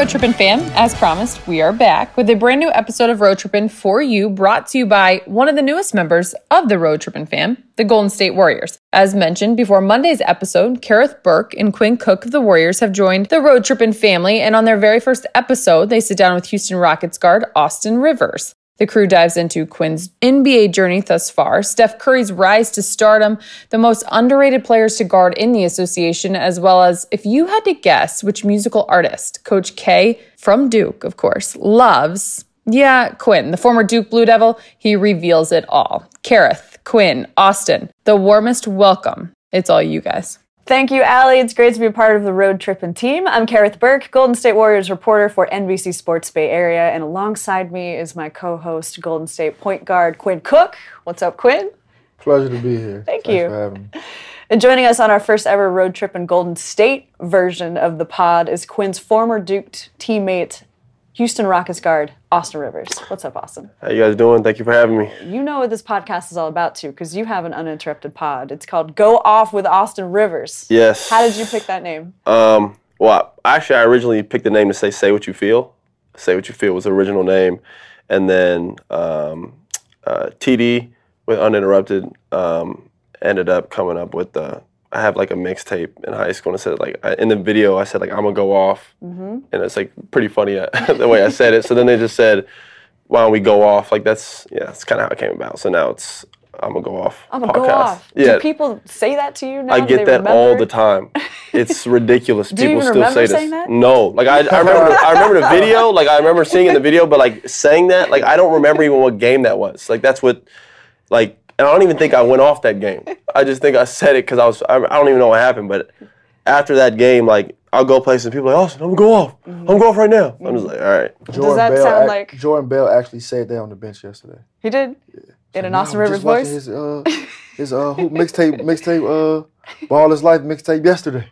Road Trippin' fam. As promised, we are back with a brand new episode of Road Trippin' for you, brought to you by one of the newest members of the Road Trippin' fam, the Golden State Warriors. As mentioned before Monday's episode, Kerith Burke and Quinn Cook of the Warriors have joined the Road Trippin' family, and on their very first episode, they sit down with Houston Rockets guard Austin Rivers. The crew dives into Quinn's NBA journey thus far, Steph Curry's rise to stardom, the most underrated players to guard in the association, as well as if you had to guess which musical artist Coach K from Duke, of course, loves. Yeah, Quinn, the former Duke Blue Devil, he reveals it all. Kerith, Quinn, Austin, the warmest welcome. It's all you guys. Thank you, Allie. It's great to be a part of the Road Trippin' team. I'm Kerith Burke, Golden State Warriors reporter for NBC Sports Bay Area, and alongside me is my co-host, Golden State point guard Quinn Cook. What's up, Quinn? Pleasure to be here. Thank Thanks you. for having me. And joining us on our first ever Road Trippin' Golden State version of the pod is Quinn's former Duke teammate, Houston Rockets guard Austin Rivers. What's up, Austin? How you guys doing? Thank you for having me. You know what this podcast is all about too, because you have an uninterrupted pod. It's called Go Off with Austin Rivers. Yes. How did you pick that name? Um, well, I- actually, I originally picked the name to say "Say What You Feel." "Say What You Feel" was the original name, and then um, uh, TD with uninterrupted um, ended up coming up with the. I have like a mixtape in high school, and it said like I, in the video I said like I'm gonna go off, and it's like pretty funny uh, the way I said it. So then they just said, "Why don't we go off?" Like that's yeah, that's kind of how it came about. So now it's I'm gonna go off. I'm gonna podcast. go off. Yeah, Do people say that to you now? I get that all the time. It's ridiculous. People still say this. that? No, like I, I remember, I remember the video. Like I remember seeing in the video, but like saying that, like I don't remember even what game that was. Like that's what, like, and I don't even think I went off that game. I just think I said it because I was. I, I don't even know what happened, but after that game, like I'll go play some people like, Austin, I'm gonna go off. I'm gonna go off right now. I'm just like, all right. Jordan that Bell sound ac- like- Jordan Bell actually said that on the bench yesterday? He did? Yeah. In an Man, Austin I Rivers voice? His uh, his uh, hoop mixtape, mixtape, uh, ball his life mixtape yesterday.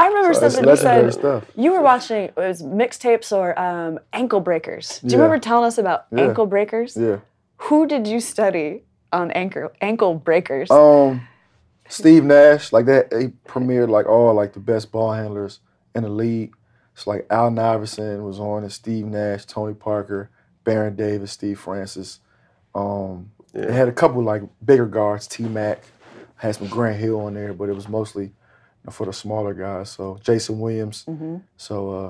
I remember So something you said. stuff. You were watching, it was mixtapes or um, ankle breakers. Do you Yeah. remember telling us about Yeah. ankle breakers? Yeah. Who did you study on ankle ankle breakers? Um, Steve Nash, like that, he premiered like all like the best ball handlers in the league. It's like Allen Iverson was on it, Steve Nash, Tony Parker, Baron Davis, Steve Francis. Um, They had a couple like bigger guards, T Mac, had some Grant Hill on there, but it was mostly you know, for the smaller guys. So Jason Williams. So uh,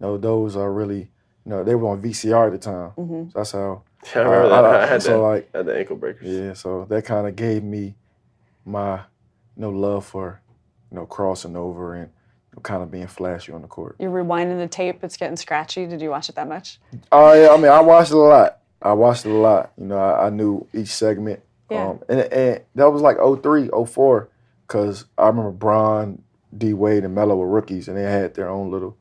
you know, those are really you know they were on VCR at the time. So that's how. Yeah, I remember I- that. I- uh, uh, I, had so, that. like- I had the ankle breakers. Yeah, so that kind of gave me my you know love for you know crossing over and you know, kind of being flashy on the court. You're rewinding the tape, it's getting scratchy. Did you watch it that much? Oh yeah, I mean I watched it a lot. I watched it a lot. You know, I, I knew each segment. Yeah. Um, and, and that was like 03, 04, because I remember Bron, D Wade, and Melo were rookies, and they had their own little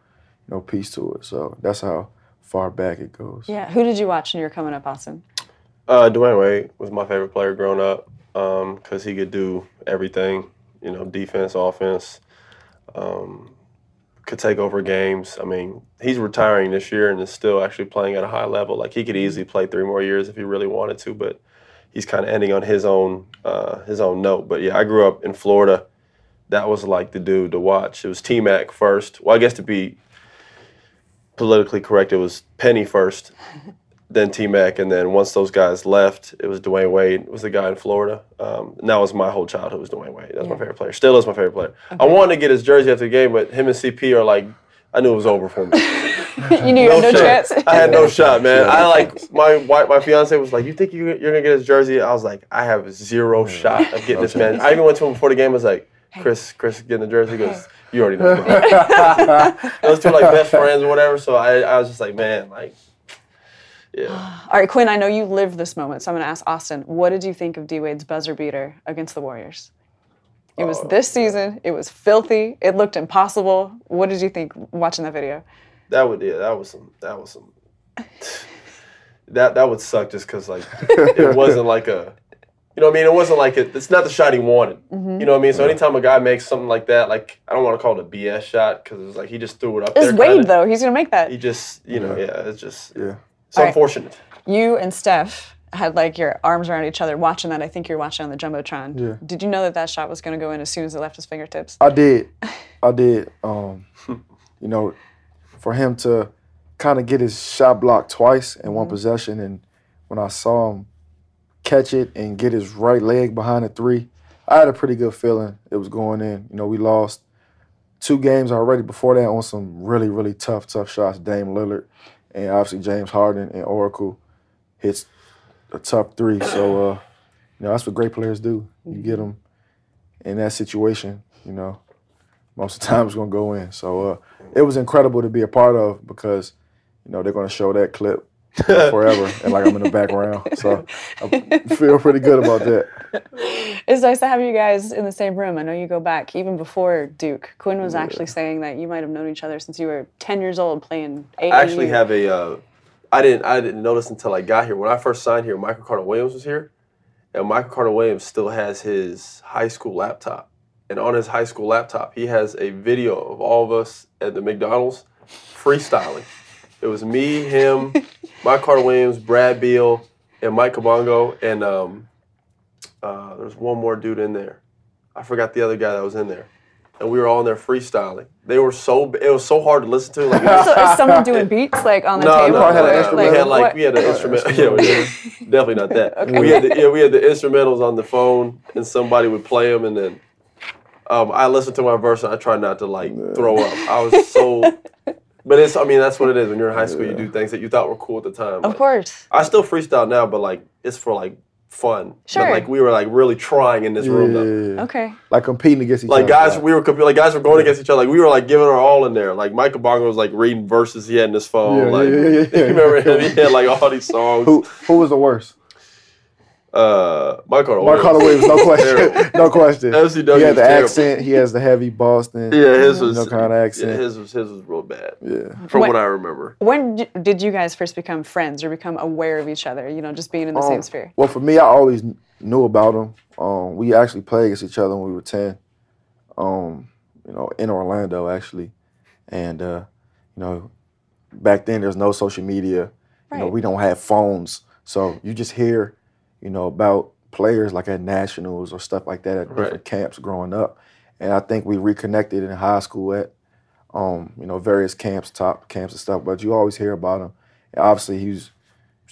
you know piece to it. So that's how far back it goes. Yeah. Who did you watch when you were coming up, Austin? Uh, Dwyane Wade was my favorite player growing up because he could do everything, you know, defense, offense, um, could take over games. I mean, he's retiring this year and is still actually playing at a high level. Like he could easily play three more years if he really wanted to, but he's kind of ending on his own uh, his own note. But yeah, I grew up in Florida. That was like the dude to watch. It was T Mac first. Well, I guess to be politically correct, it was Penny first, then T Mac, and then once those guys left, it was Dwyane Wade was the guy in Florida. Um, and that was my whole childhood was Dwyane Wade. That's was my favorite player. Still is my favorite player. I wanted to get his jersey after the game, but him and CP are like, I knew it was over for me. you knew you had no shot. chance. I had no shot, man. I like my wife, my fiance was like, "You think you, you're gonna get his jersey?" I was like, "I have zero shot of getting this man." I even went to him before the game. I was like, "Chris, Chris, getting the jersey." He goes, "You already know." Those two are like best friends or whatever. So I, I was just like, man, like, yeah. All right, Quinn, I know you lived this moment, so I'm going to ask Austin, what did you think of D Wade's buzzer beater against the Warriors? It Oh, was this season. It was filthy. It looked impossible. What did you think watching that video? That would yeah, that was some that was some that that would suck just because like it wasn't like a you know what I mean it wasn't like it, it's not the shot he wanted Mm-hmm. you know what I mean so anytime a guy makes something like that like I don't want to call it a BS shot because it's like he just threw it up It's there Wade, kinda. though. He's going to make that. he just you know yeah it's just Yeah. it's All right. unfortunate You and Steph had like your arms around each other watching that. I think you're watching on the Jumbotron. Yeah. Did you know that that shot was going to go in as soon as it left his fingertips? I did. I did. Um, you know, for him to kind of get his shot blocked twice in one Mhm. possession, and when I saw him catch it and get his right leg behind the three, I had a pretty good feeling it was going in. You know, we lost two games already before that on some really, really tough, tough shots. Dame Lillard and obviously James Harden and Oracle hits a tough three. So, uh, you know, that's what great players do. You get them in that situation, you know, most of the time it's going to go in. So uh, it was incredible to be a part of because, you know, they're going to show that clip forever and like I'm in the background. So I feel pretty good about that. It's nice to have you guys in the same room. I know you go back even before Duke. Quinn was actually saying that you might have known each other since you were 10 years old playing AAU. I actually have a. Uh, I didn't. I didn't notice until I got here. When I first signed here, Michael Carter Williams was here, and Michael Carter Williams still has his high school laptop. And on his high school laptop, he has a video of all of us at the McDonald's freestyling. It was me, him, Mike Carter Williams, Brad Beal, and Mike Kabongo, and um, uh, there's one more dude in there. I forgot the other guy that was in there, and we were all in there freestyling. They were so it was so hard to listen to. Like, So is someone doing beats like on the no, table? no, had no, instrument. We had like what- we had an instrument. Yeah, did. definitely not that. Okay. We had the, yeah, we had the instrumentals on the phone, and somebody would play them, and then um, I listened to my verse, and I tried not to like throw up. I was so, but it's I mean that's what it is. When you're in high school, you do things that you thought were cool at the time. Of Like, course. I still freestyle now, but like it's for like fun. Sure. But like we were like really trying in this room though. Yeah. Okay. Like competing against each Like other. guys, we were comp- like guys were going against each other. Like we were like giving our all in there. Like Michael Bongo was like reading verses he had in his phone. Yeah, like yeah, yeah, yeah. you remember him? He had like all these songs. Who who was the worst? Uh, Michael Mark Carter Williams, no question. No question. FCW he had was the terrible. accent. He has the heavy Boston. Yeah, his was No kind of accent. Yeah, his was his was real bad. Yeah. From What- what I remember. When did you guys first become friends or become aware of each other? You know, just being in the same Um, sphere. Well, for me, I always knew about him. Um, we actually played against each other when we were ten. Um, you know, in Orlando actually, and uh, you know, back then there's no social media. You know, Right. we don't have phones, so you just hear, you know, about players like at nationals or stuff like that at different camps growing up. And I think we reconnected in high school at, um, you know, various camps, top camps and stuff. But you always hear about him. And obviously, he was,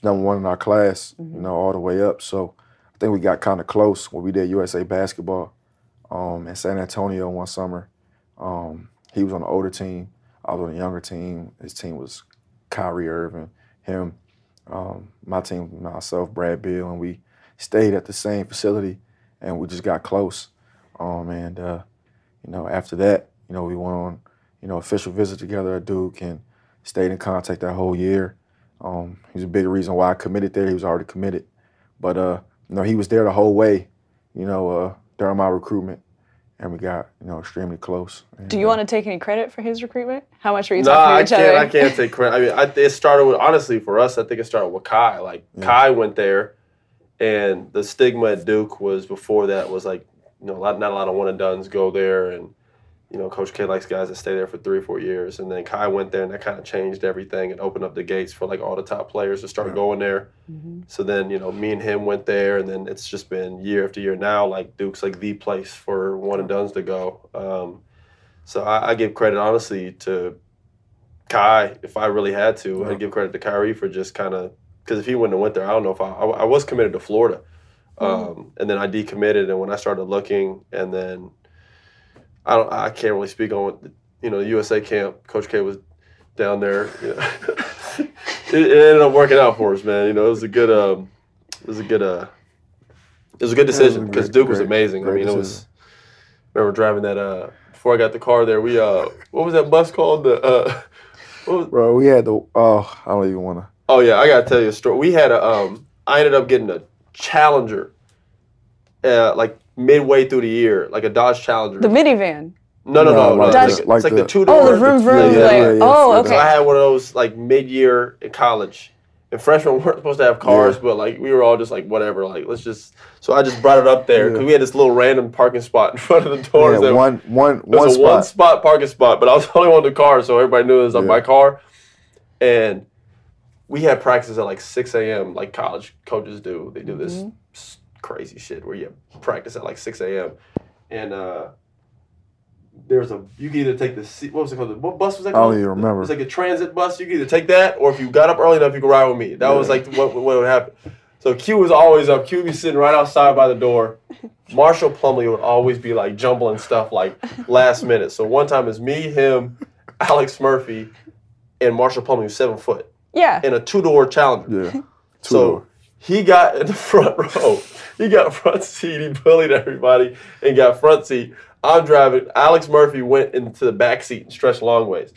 number one in our class, you know, all the way up. So I think we got kind of close when we did USA basketball um, in San Antonio one summer. Um, he was on the older team. I was on the younger team. His team was Kyrie Irving, him, um, my team, myself, Brad Beal, and we stayed at the same facility, and we just got close. Um, and uh, you know, after that, you know, we went on, you know, official visit together at Duke and stayed in contact that whole year. Um, he was a big reason why I committed there. He was already committed, but uh, you know, he was there the whole way. You know, uh, during my recruitment, and we got you know extremely close. Do you uh, want to take any credit for his recruitment? How much were you No, talking to I each can't. other? I can't take credit. I mean, I, it started with honestly for us. I think it started with Kai. Like Kai went there, and the stigma at Duke was before that was like you know a not a lot of one and dones go there, and you know Coach K likes guys that stay there for three or four years, and then Kai went there, and that kind of changed everything and opened up the gates for like all the top players to start going there. So then you know me and him went there, and then it's just been year after year. Now like Duke's like the place for one and dones to go. Um, so I, I give credit honestly to Kai, if I really had to, I'd give credit to Kyrie for just kind of because if he wouldn't have went there, I don't know if I I, I was committed to Florida, um, and then I decommitted, and when I started looking, and then I don't I can't really speak on what you know the USA camp. Coach K was down there. You know. it, it ended up working out for us, man. You know it was a good um, it was a good uh, it was a good decision because great- Duke was amazing. I great mean it decision. was. Remember driving that uh before I got the car there. We uh what was that bus called the uh. What was, Bro, we had the oh, I don't even want to. Oh yeah, I gotta tell you a story. We had a um, I ended up getting a Challenger, uh, like midway through the year, like a Dodge Challenger. the minivan. no, no, no, No, no. like Dodge- It's, like it's like the- the two Oh, door. Oh, the vroom vroom. yeah, like, yeah, yeah, oh, yeah. So okay. I had one of those like mid year in college. And freshmen weren't supposed to have cars, Yeah. but like we were all just like whatever, like let's just. So I just brought it up there because Yeah. we had this little random parking spot in front of the doors. had that- one, one, it was one a spot. one spot parking spot, but I was the only one with the car, so everybody knew it was like Yeah. my car. And we had practices at like 6 a.m. like college coaches do. They do this Mm-hmm. S- crazy shit where you practice at like 6 a.m. And uh, there's a you can either take the C, what was it called? What bus was that I called? don't even remember. It's like a transit bus. You can either take that, or if you got up early enough, you could ride with me. That was like what, what would happen. So Q was always up. Q would be sitting right outside by the door. Marshall Plumlee would always be like jumbling stuff like last minute. So one time it's me, him, Alex Murphy, and Marshall Plumlee, who's seven foot, Yeah. in a two door Challenger. Yeah. two So he got in the front row. He got front seat. He bullied everybody and got front seat. I'm driving. Alex Murphy went into the back seat and stretched long ways.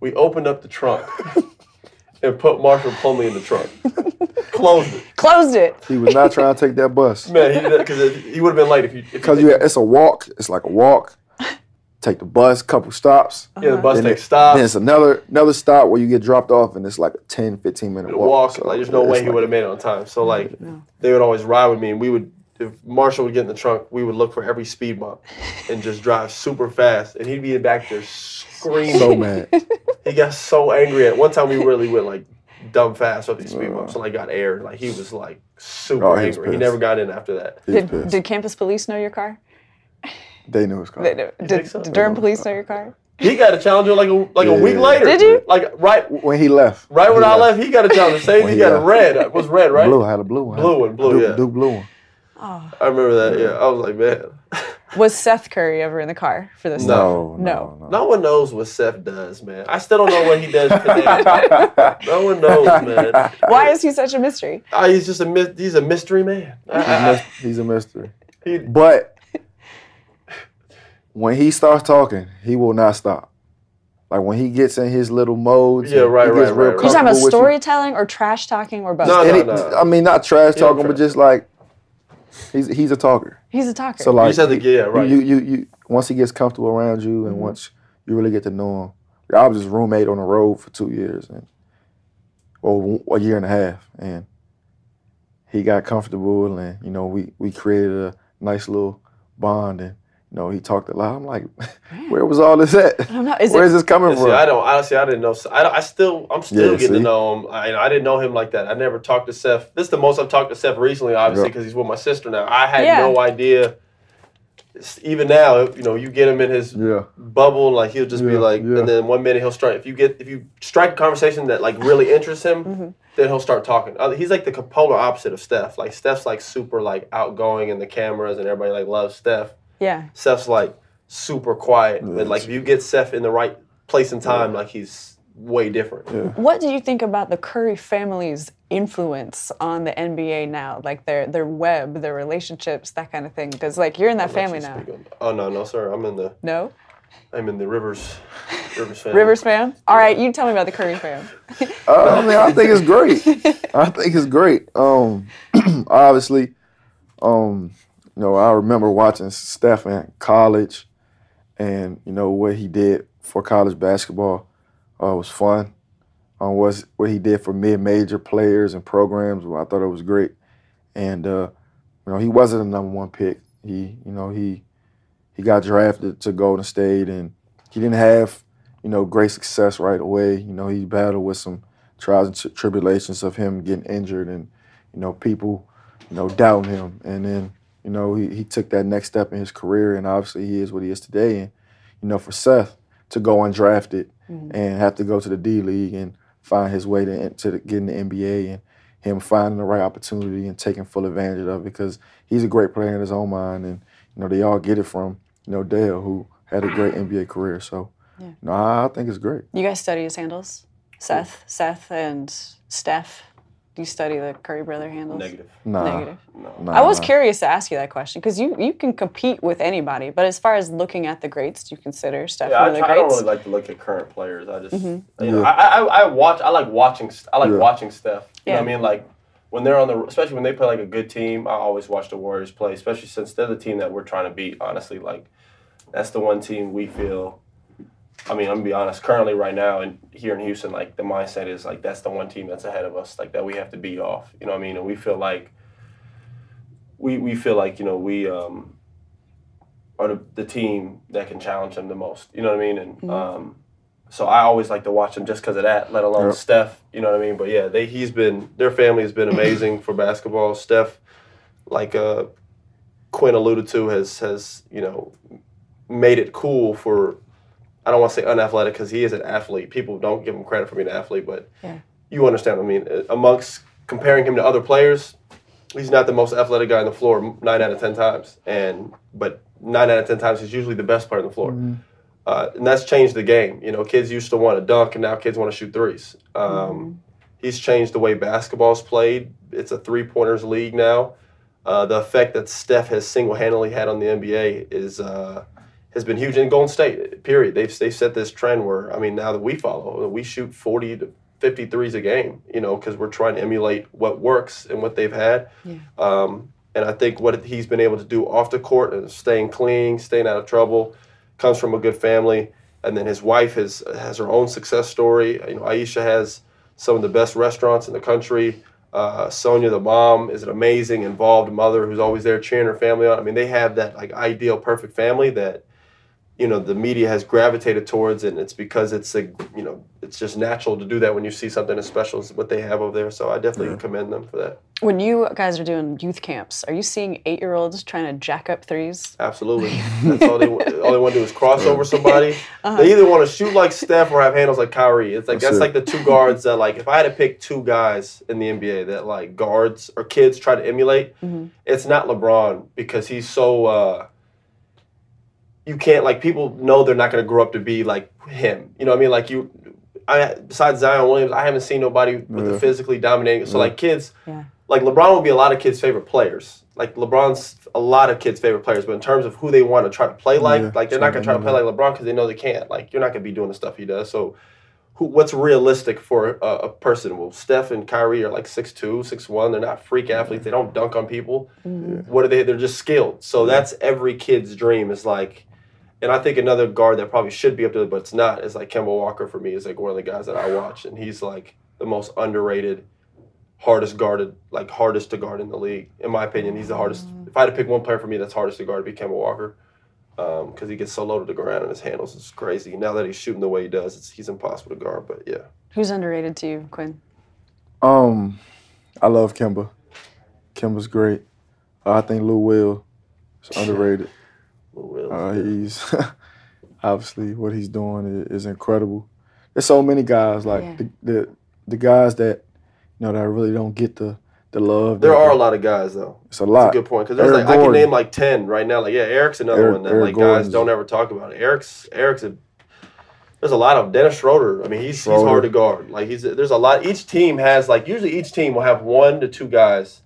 We opened up the trunk and put Marshall Plumlee in the trunk. Closed it. Closed it. He was not trying to take that bus. Man, he because he would have been late if you. If Because you you, it's a walk. It's like a walk. Take the bus, couple stops. yeah, the uh-huh. bus Then, takes it- stops. then it's another another stop where you get dropped off, and it's like a 10, 15 minute walk. walk. So, like, there's no way he like- would have made it on time. So like, they would always ride with me, and we would. If Marshall would get in the trunk, we would look for every speed bump and just drive super fast, and he'd be back there screaming. So mad. he got so angry at one time. We really went like dumb fast with these speed bumps, and like got aired. Like he was like super Oh, angry. He pissed. never got in after that. Did, did campus police know your car? They knew it was They- coming. Did, think so? did Durham police know your car? He got a challenger like a like a week later. Did you? Like right When he left. right when he I left, he got a challenger. Same he he got a red. It was red, right? Blue, I had a blue one. Blue one, blue, Duke, yeah. Duke blue one. Oh. I remember that. Yeah, I was like, man. Was Seth Curry ever in the car for this? No, No. no, no. No one knows what Seth does, man. I still don't know what he does today. no one knows, man. Why is he such a mystery? Ah, he's just a mys- he's a mystery man. I- He's, I- a mys- he's a mystery. he- But when he starts talking, he will not stop. Like when he gets in his little modes, Yeah, and right, he gets right, real right, right. You talking about comfortable you. storytelling or trash talking or both? No, And no. he- I mean, not trash He don't talking, but just like he's he's a talker. He's a talker. So you like, just have to get yeah, right. you, you, you, once he gets comfortable around you, Mm-hmm. and once you really get to know him. I was his roommate on the road for two years, and well, a year and a half, and he got comfortable, and you know, we we created a nice little bond, and you know, he talked a lot. I'm like, where was all this at? I don't know. Is Where it is this coming See, from? I don't honestly. I didn't know. I, don't- I still. I'm still Yeah, getting to know him. I, I didn't know him like that. I never talked to Seth. This is the most I've talked to Seth recently, obviously, Yeah. because he's with my sister now. I had Yeah. no idea. Even now, you know, you get him in his yeah, bubble, like he'll just be like, yeah. and then one minute he'll start. If you get, if you strike a conversation that like really interests him, Mm-hmm. then he'll start talking. Uh, He's like the polar opposite of Steph. Like Steph's like super like outgoing in the cameras, and everybody like loves Steph. Yeah. Seth's like super quiet, Yeah, and like if you get Seth in the right place and time, like he's way different. yeah. What do you think about the Curry family's influence on the NBA now? Like their their web, their relationships, that kind of thing. Because like you're in that family now. Speak Oh no, no, sir. I'm in the No, I'm in the Rivers Rivers family. Rivers fam. All right, you tell me about the Curry fam. Uh, I mean, I think it's great. I think it's great. Um, obviously, um, you know, I remember watching Steph in college, and you know what he did for college basketball uh, was fun. Um, was what he did for mid-major players and programs. Well, I thought it was great, and uh, you know, he wasn't a number one pick. He, you know, he he got drafted to Golden State, and he didn't have you know great success right away. You know, he battled with some trials and tribulations of him getting injured and you know people you know doubting him and then you know he, he took that next step in his career and obviously he is what he is today. And you know for Seth to go undrafted mm. and have to go to the D League and find his way to, to the, get in the NBA and him finding the right opportunity and taking full advantage of it because he's a great player in his own mind. And you know they all get it from you know Dale who had a great NBA career. So you know, I, I think it's great. You guys study his handles, Seth, Seth, and Steph. Do you study the Curry brother handles? Negative. Nah, Negative. No. nah, I was curious to ask you that question because you you can compete with anybody, but as far as looking at the greats, do you consider Steph Yeah, one I, of the try, I don't really like to look at current players. I just, mm-hmm. you Yeah. know, I, I, I watch. I like watching. I like Yeah. watching Steph. You know what I mean? Like when they're on the, especially when they play like a good team. I always watch the Warriors play, especially since they're the team that we're trying to beat. Honestly, like that's the one team we feel. I mean, I'm gonna be honest. Currently, right now, and here in Houston, like the mindset is like that's the one team that's ahead of us, like that we have to beat off. You know what I mean? And we feel like we we feel like you know we um are the, the team that can challenge them the most. You know what I mean? And um, so I always like to watch them just because of that. Let alone Yep. Steph. You know what I mean? But yeah, they he's been their family has been amazing for basketball. Steph, like uh, Quinn alluded to, has has you know made it cool for I don't want to say unathletic because he is an athlete. People don't give him credit for being an athlete, but Yeah. you understand. what I mean, Uh, amongst comparing him to other players, he's not the most athletic guy on the floor nine out of ten times, and but nine out of ten times he's usually the best player on the floor. Uh, and that's changed the game. You know, kids used to want to dunk, and now kids want to shoot threes. Um, He's changed the way basketball's played. It's a three pointers league now. Uh, the effect that Steph has single handedly had on the NBA is uh, has been huge in Golden State. Period. They've they've set this trend where I mean now that we follow, we shoot forty to 50 threes a game. You know, because we're trying to emulate what works and what they've had. Um, and I think what he's been able to do off the court and staying clean, staying out of trouble, comes from a good family. And then his wife has has her own success story. You know, Ayesha has some of the best restaurants in the country. Uh, Sonya, the mom, is an amazing, involved mother who's always there cheering her family on. I mean, they have that like ideal, perfect family that you know the media has gravitated towards, it and it's because it's a you know it's just natural to do that when you see something as special as what they have over there. So I definitely commend them for that. When you guys are doing youth camps, are you seeing eight year olds trying to jack up threes? Absolutely. That's all they all they want to do is cross over somebody. They either want to shoot like Steph or have handles like Kyrie. It's like That's that's, it. like the two guards that like if I had to pick two guys in the NBA that like guards or kids try to emulate, it's not LeBron because he's so uh you can't like people know they're not going to grow up to be like him. You know what I mean? Like you I besides Zion Williams, I haven't seen nobody with Yeah. the physically dominating. So Yeah. like kids Yeah. like LeBron would be a lot of kids' favorite players. Like LeBron's a lot of kids' favorite players, but in terms of who they want to try to play like, Yeah, like they're not gonna try to play like LeBron because they know they can't. Like you're not gonna be doing the stuff he does. So, who, what's realistic for a, a person? Well, Steph and Kyrie are like 6'2", 6'1". They're not freak athletes. They don't dunk on people. Mm-hmm. What are they? They're just skilled. So that's every kid's dream. Is like, and I think another guard that probably should be up there, but it's not, is like Kemba Walker for me. Is like one of the guys that I watch, and he's like the most underrated hardest guarded, like hardest to guard in the league. In my opinion, he's the hardest. If I had to pick one player for me that's hardest to guard, it'd be Kemba Walker, because he gets so low to the ground and his handles is crazy. Now that he's shooting the way he does, it's, he's impossible to guard. But yeah, Who's underrated to you, Quinn? Um, I love Kemba. Kemba's great. Uh, I think Lou Will is underrated. Lou Will. Uh, he's obviously what he's doing is, is incredible. There's so many guys like Yeah. the, the the guys that you know that really don't get the the love. there that are a lot of guys though. It's a lot. That's a good point because there's Eric like I can name like ten right now. Like yeah, Eric's another Eric- one that Eric like Gordon's- guys don't ever talk about. It. Eric's Eric's a there's a lot of Dennis Schroeder. I mean, he's he's hard to guard. Like he's there's a lot. Each team has like usually each team will have one to two guys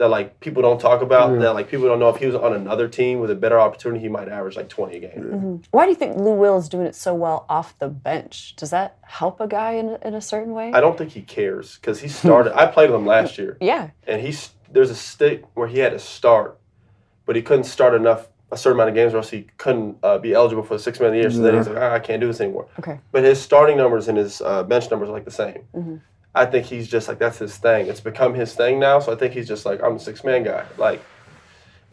that like people don't talk about. Yeah. That like people don't know if he was on another team with a better opportunity, he might average like twenty a game. Why do you think Lou Will is doing it so well off the bench? Does that help a guy in, in a certain way? I don't think he cares because he started. I played with him last year. yeah. and he's there's a stick where he had to start, but he couldn't start enough a certain amount of games, or else he couldn't uh, be eligible for the six man of the year. So then he's like, "Ah, I can't do this anymore. Okay. But his starting numbers and his uh, bench numbers are like the same. Mm-hmm. I think he's just like that's his thing. It's become his thing now. So I think he's just like I'm a six man guy, like,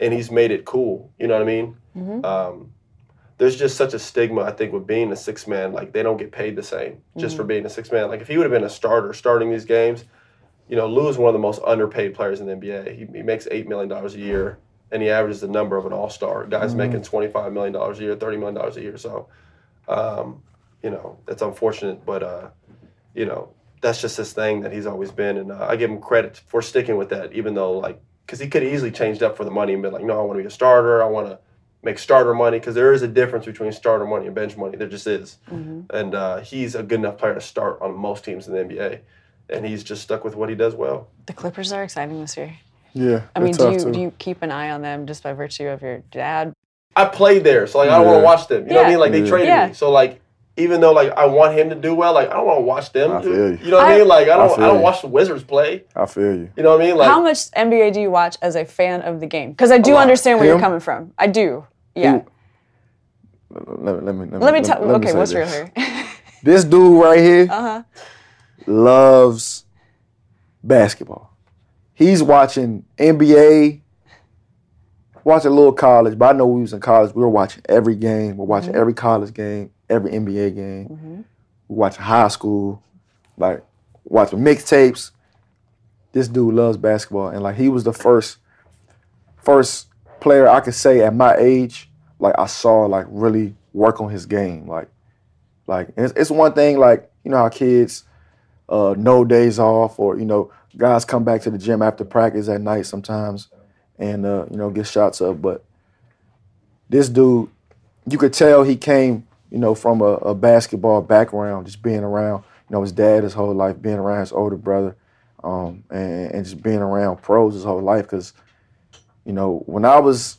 and he's made it cool. You know what I mean? Mm-hmm. Um, there's just such a stigma, I think, with being a six man. Like they don't get paid the same just for being a six man. Like if he would have been a starter starting these games, you know, Lou is one of the most underpaid players in the NBA. He, he makes eight million dollars a year, and he averages the number of an all star. Guys making twenty five million dollars a year, thirty million dollars a year. So, um, you know, that's unfortunate, but uh, you know, that's just his thing that he's always been, and uh, I give him credit for sticking with that, even though like, because he could have easily changed up for the money and been like, no, I want to be a starter. I want to make starter money because there is a difference between starter money and bench money. There just is, and uh, he's a good enough player to start on most teams in the NBA, and he's just stuck with what he does well. The Clippers are exciting this year. Yeah, I they're mean, do you too. do you keep an eye on them just by virtue of your dad? I played there, so like I don't want to watch them. You know what I mean? Like they Yeah. traded Yeah. me, so like even though like I want him to do well, like I don't want to watch them. I do- feel you. you know what I, I- mean? Like I I don't. I, feel don't you. watch the Wizards play. I feel you. You know what I mean? Like How much NBA do you watch as a fan of the game? Because I do understand where you're coming from. I do. Yeah. Let, me- let me let me Let me tell. Okay, what's real this. here? This dude right here uh huh. loves basketball. He's watching NBA, watching a little college, but I know we was in college. We were watching every game. We're watching every college game, every NBA game. We watch high school, like watching mixtapes. This dude loves basketball, and like he was the first, first player I could say at my age like I saw like really work on his game. Like like it's, it's one thing like you know how kids uh, no days off or you know guys come back to the gym after practice at night sometimes and uh, you know get shots up. But this dude, you could tell he came you know from a, a basketball background, just being around you know his dad his whole life, being around his older brother, um, and, and just being around pros his whole life. Because you know when I was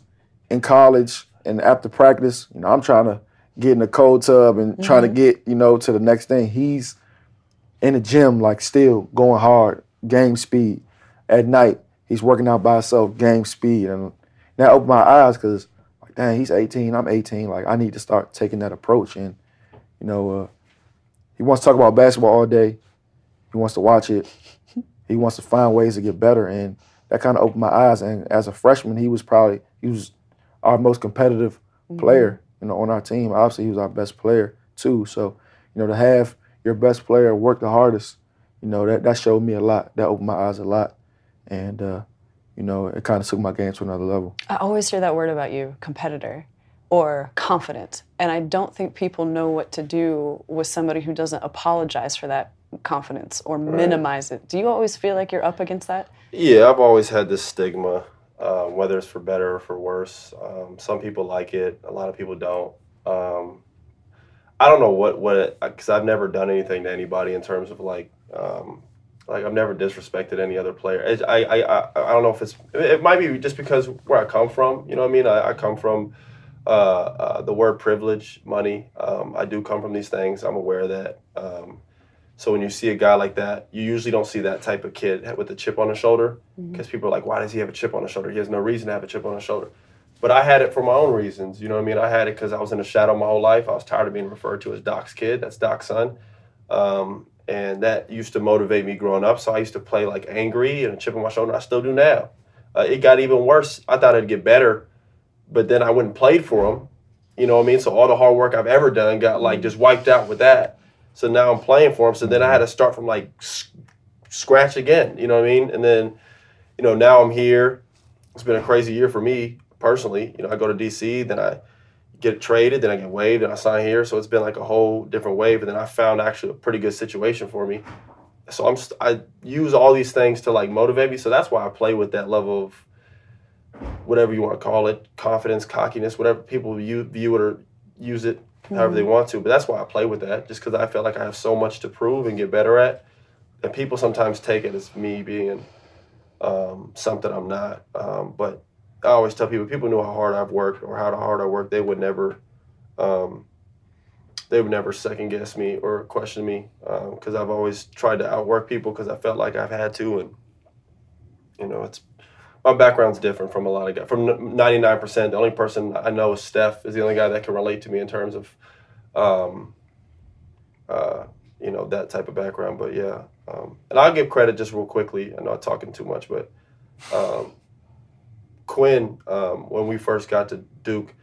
in college and after practice, you know I'm trying to get in the cold tub and mm-hmm. trying to get you know to the next thing. He's in the gym like still going hard, game speed. At night, he's working out by himself, game speed, and that opened my eyes because dang, he's 18, I'm 18. Like I need to start taking that approach and you know. Uh, he wants to talk about basketball all day. He wants to watch it. He wants to find ways to get better, and that kind of opened my eyes. And as a freshman, he was probably he was our most competitive mm-hmm. player, you know, on our team. Obviously, he was our best player too. So, you know, to have your best player work the hardest, you know, that that showed me a lot. That opened my eyes a lot, and uh, you know, it kind of took my game to another level. I always hear that word about you, competitor or confident. And I don't think people know what to do with somebody who doesn't apologize for that confidence or right. minimize it. Do you always feel like you're up against that? Yeah, I've always had this stigma, uh, whether it's for better or for worse. Um, some people like it, a lot of people don't. Um, I don't know what what because I've never done anything to anybody in terms of like um, like I've never disrespected any other player. I, I I I don't know if it's it might be just because where I come from. You know what I mean? I, I come from uh, uh, the word privilege, money. Um, I do come from these things. I'm aware of that. Um, so when you see a guy like that, you usually don't see that type of kid with a chip on his shoulder because mm-hmm. people are like, why does he have a chip on his shoulder? He has no reason to have a chip on his shoulder. But I had it for my own reasons. You know what I mean? I had it because I was in the shadow my whole life. I was tired of being referred to as Doc's kid. That's Doc's son. Um, and that used to motivate me growing up. So I used to play like angry and a chip on my shoulder. I still do now. Uh, it got even worse. I thought it'd get better but then I went and played for them. You know what I mean? So all the hard work I've ever done got like just wiped out with that. So now I'm playing for them. So then I had to start from like scratch again. You know what I mean? And then, you know, now I'm here. It's been a crazy year for me personally. You know, I go to DC, then I get traded, then I get waived, and I sign here. So it's been like a whole different wave. And then I found actually a pretty good situation for me. So I'm I use all these things to like motivate me. So that's why I play with that level of whatever you want to call it, confidence, cockiness, whatever people view, view it or use it however mm-hmm. they want to. But that's why I play with that, just because I feel like I have so much to prove and get better at. And people sometimes take it as me being um, something I'm not. Um, but I always tell people, people know how hard I've worked or how hard I work, they would never, um, they would never second guess me or question me because um, I've always tried to outwork people because I felt like I've had to, and you know, it's my background's different from a lot of guys. From 99%, the only person I know is Steph is the only guy that can relate to me in terms of, um, uh, you know, that type of background. But yeah, um, and I'll give credit just real quickly. I'm not talking too much, but um, Quinn, um, when we first got to Duke,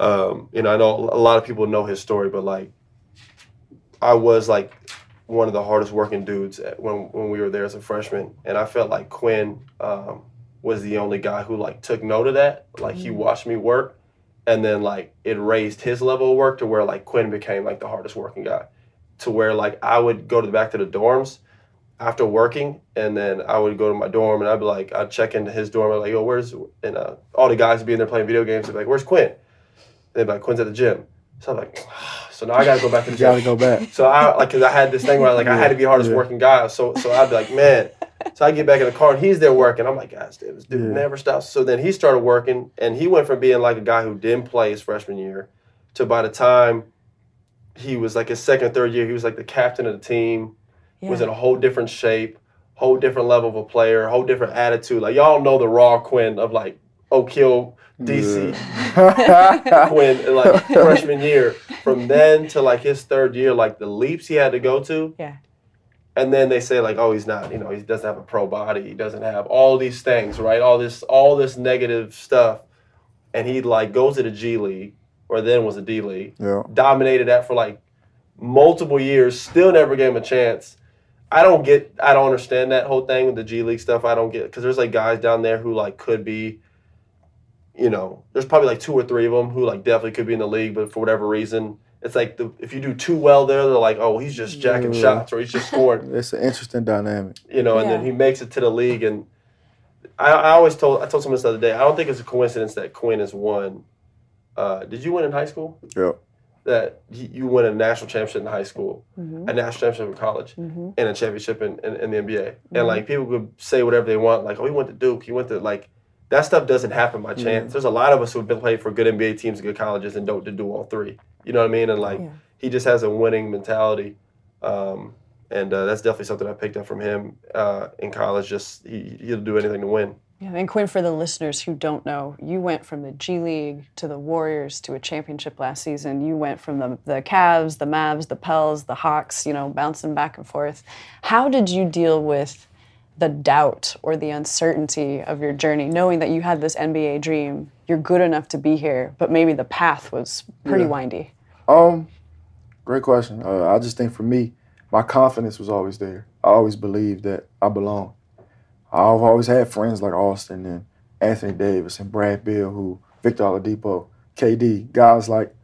um, you know, I know a lot of people know his story, but like, I was like one of the hardest working dudes when when we were there as a freshman, and I felt like Quinn um, was the only guy who like took note of that. Like mm-hmm. he watched me work, and then like it raised his level of work to where like Quinn became like the hardest working guy, to where like I would go to the back to the dorms after working, and then I would go to my dorm and I'd be like I'd check into his dorm. I'm like, yo, where's and uh, all the guys would be in there playing video games. They'd be like, where's Quinn? And they'd be like, Quinn's at the gym. So I'm like. So now I got to go back to the gym. Got to go back. So I like because I had this thing where I, like I had to be hardest yeah. working guy. So so I'd be like, man. So I get back in the car and he's there working. I'm like, guys, dude, this dude yeah. never stops. So then he started working and he went from being like a guy who didn't play his freshman year to by the time he was like his second, third year, he was like the captain of the team. Yeah. Was in a whole different shape, whole different level of a player, whole different attitude. Like y'all know the raw Quinn of like Oak Hill DC yeah. when like freshman year. From then to like his third year, like the leaps he had to go to. Yeah. And then they say like, oh, he's not, you know, he doesn't have a pro body, he doesn't have all these things, right? All this, all this negative stuff, and he like goes to the G League, or then was a D League, yeah. dominated that for like multiple years, still never gave him a chance. I don't get, I don't understand that whole thing with the G League stuff. I don't get because there's like guys down there who like could be you know, there's probably like two or three of them who like definitely could be in the league, but for whatever reason, it's like the, if you do too well there, they're like, oh, he's just jacking Yeah. shots or he's just scoring, It's an interesting dynamic. you know, and then he makes it to the league. And I, I always told I told someone this the other day, I don't think it's a coincidence that Quinn has won. Uh, did you win in high school? Yeah. That you win a national championship in high school, Mhm. a national championship in college, Mhm. and a championship in, in, in the NBA. Mm-hmm. And like people could say whatever they want, like, oh, he went to Duke, he went to like that stuff doesn't happen by chance. There's a lot of us who've been played for good NBA teams and good colleges and don't do all three. You know what I mean? And like Yeah. he just has a winning mentality. Um, and uh, that's definitely something I picked up from him uh, in college. Just he, he'll do anything to win. Yeah, and Quinn, for the listeners who don't know, you went from the G League to the Warriors to a championship last season. You went from the, the Cavs, the Mavs, the Pels, the Hawks, you know, bouncing back and forth. How did you deal with the doubt or the uncertainty of your journey, knowing that you had this NBA dream, you're good enough to be here, but maybe the path was pretty windy? Um, great question. Uh, I just think for me, my confidence was always there. I always believed that I belong. I've always had friends like Austin and Anthony Davis and Brad Beal, who Victor Oladipo, KD, guys like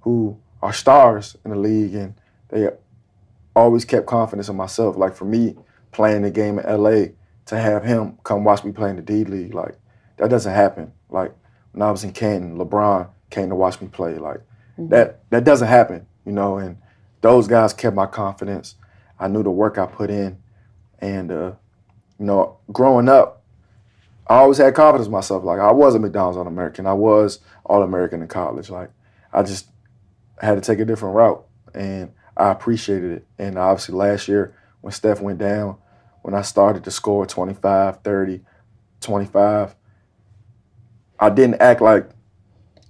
who are stars in the league, and they always kept confidence in myself. Like for me, playing the game in LA, to have him come watch me play in the D League, like that doesn't happen. Like when I was in Canton, LeBron came to watch me play. Like that that doesn't happen, you know. And those guys kept my confidence. I knew the work I put in, and uh, you know, growing up, I always had confidence in myself. Like I was a McDonald's All American. I was All American in college. Like I just had to take a different route, and I appreciated it. And obviously, last year when Steph went down, when I started to score 25, 30, 25, I didn't act like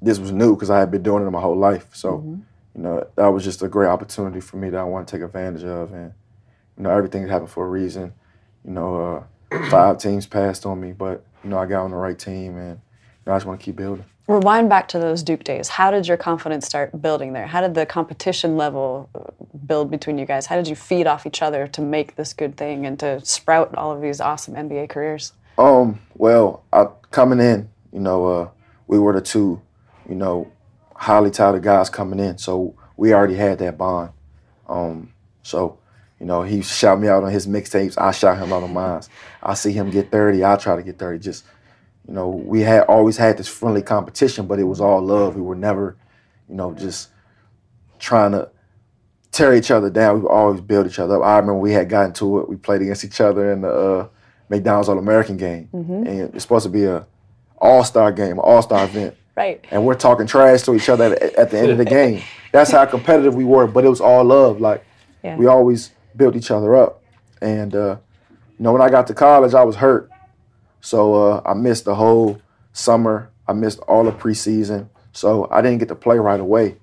this was new because I had been doing it my whole life. So, mm-hmm. you know, that was just a great opportunity for me that I want to take advantage of. And, you know, everything happened for a reason. You know, uh, five teams passed on me, but, you know, I got on the right team and you know, I just want to keep building. Rewind back to those Duke days. How did your confidence start building there? How did the competition level uh, build between you guys? How did you feed off each other to make this good thing and to sprout all of these awesome NBA careers? Um, well, I, coming in, you know, uh, we were the two, you know, highly touted guys coming in, so we already had that bond. Um, so, you know, he shout me out on his mixtapes, I shout him out on mine. I see him get 30, I try to get 30. Just, you know, we had always had this friendly competition, but it was all love. We were never, you know, just trying to tear each other down. We would always build each other up. I remember we had gotten to it. We played against each other in the uh, McDonald's All American game, and it's supposed to be a All Star game, an All Star event, Right. and we're talking trash to each other at, at the end of the game. That's how competitive we were, but it was all love. Like Yeah. we always built each other up, and uh, you know when I got to college, I was hurt, so uh, I missed the whole summer. I missed all the preseason, so I didn't get to play right away.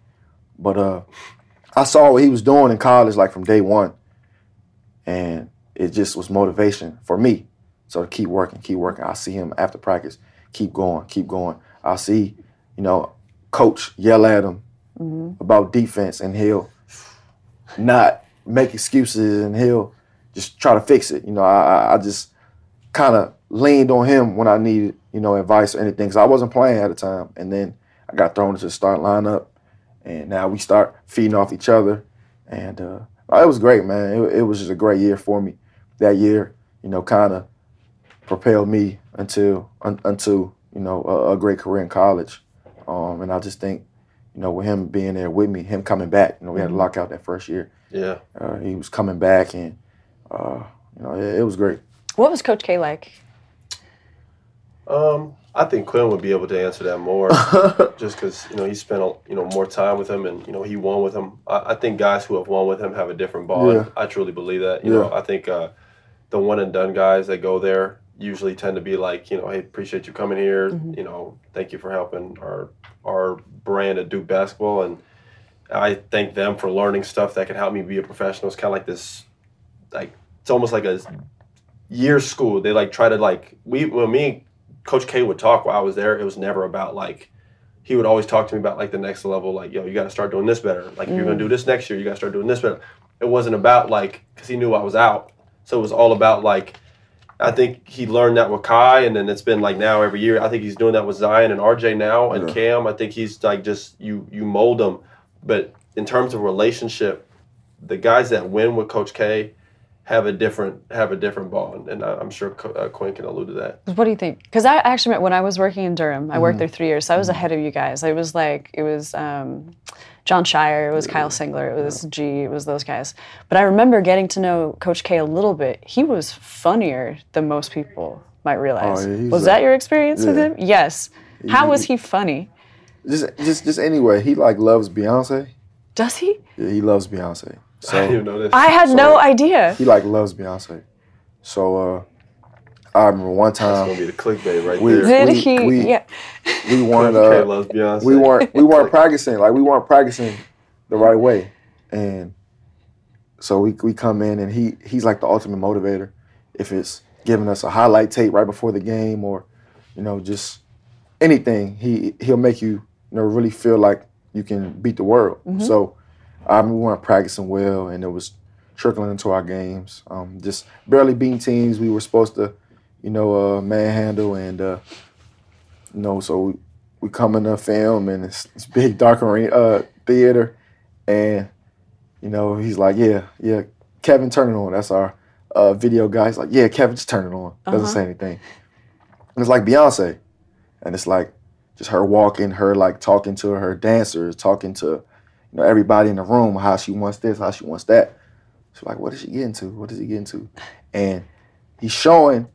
But uh, I saw what he was doing in college, like from day one, and it just was motivation for me. So to keep working, keep working. I see him after practice, keep going, keep going. I see, you know, coach yell at him about defense, and he'll not make excuses, and he'll just try to fix it. You know, I, I- just kind of leaned on him when I needed, you know, advice or anything. Cause I wasn't playing at the time, and then I got thrown into the start lineup, and now we start feeding off each other, and uh, it was great, man. It, it was just a great year for me. That year, you know, kind of propelled me until un, until you know a, a great career in college, um, and I just think, you know, with him being there with me, him coming back, you know, we had a lockout that first year. Yeah. Uh, he was coming back, and uh, you know, it, it was great. What was Coach K like? Um, I think Quinn would be able to answer that more, just because you know he spent a- you know more time with him, and you know he won with him. I, I think guys who have won with him have a different bond. Yeah. I truly believe that. You know, I think uh, the one and done guys that go there usually tend to be like, you know, hey, appreciate you coming here. Mm-hmm. You know, thank you for helping our our brand at Duke basketball, and I thank them for learning stuff that can help me be a professional. It's kind of like this, like it's almost like a year school. They like try to like we when me Coach K would talk while I was there, it was never about like he would always talk to me about like the next level, like yo, you got to start doing this better. Like if you're gonna mm. do this next year, you got to start doing this better. It wasn't about like because he knew I was out, so it was all about like I think he learned that with Kai, and then it's been like now every year. I think he's doing that with Zion and RJ now, and Yeah. Cam. I think he's like just you you mold them, but in terms of relationship, the guys that win with Coach K have a different have a different bond, and I, I'm sure Co- uh, Quinn can allude to that. What do you think? Because I actually met when I was working in Durham. I worked Mm-hmm. there three years, so I was ahead of you guys. It was like it was um, Jon Scheyer, it was Kyle Singler, it was G, it was those guys. But I remember getting to know Coach K a little bit. He was funnier than most people might realize. Oh, yeah, was a- that your experience with him? Yes. How was he funny? Just just just anyway, he like loves Beyonce. Does he? Yeah, he loves Beyonce. I didn't even know this. I had no idea. he like loves Beyonce. So uh I remember one time. That's gonna be the clickbait right We- there. Did we- he? we- yeah. we weren't uh, loves Beyonce. we weren't we weren't practicing like we weren't practicing the right way and so we, we come in and he he's like the ultimate motivator if it's giving us a highlight tape right before the game or you know just anything he he'll make you you know really feel like you can beat the world so um, we weren't practicing well and it was trickling into our games. Um, just barely beating teams we were supposed to you know uh, manhandle and uh, you know so we, we come in the film and it's, it's big dark arena uh, theater and you know he's like yeah yeah kevin turn it on. That's our uh, video guy. He's like yeah kevin just turn it on. Doesn't Uh-huh. say anything. And it's like beyonce and it's like just her walking her like talking to her dancers talking to you know everybody in the room how she wants this how she wants that. She's like what is she getting to? What is he getting to? And he's showing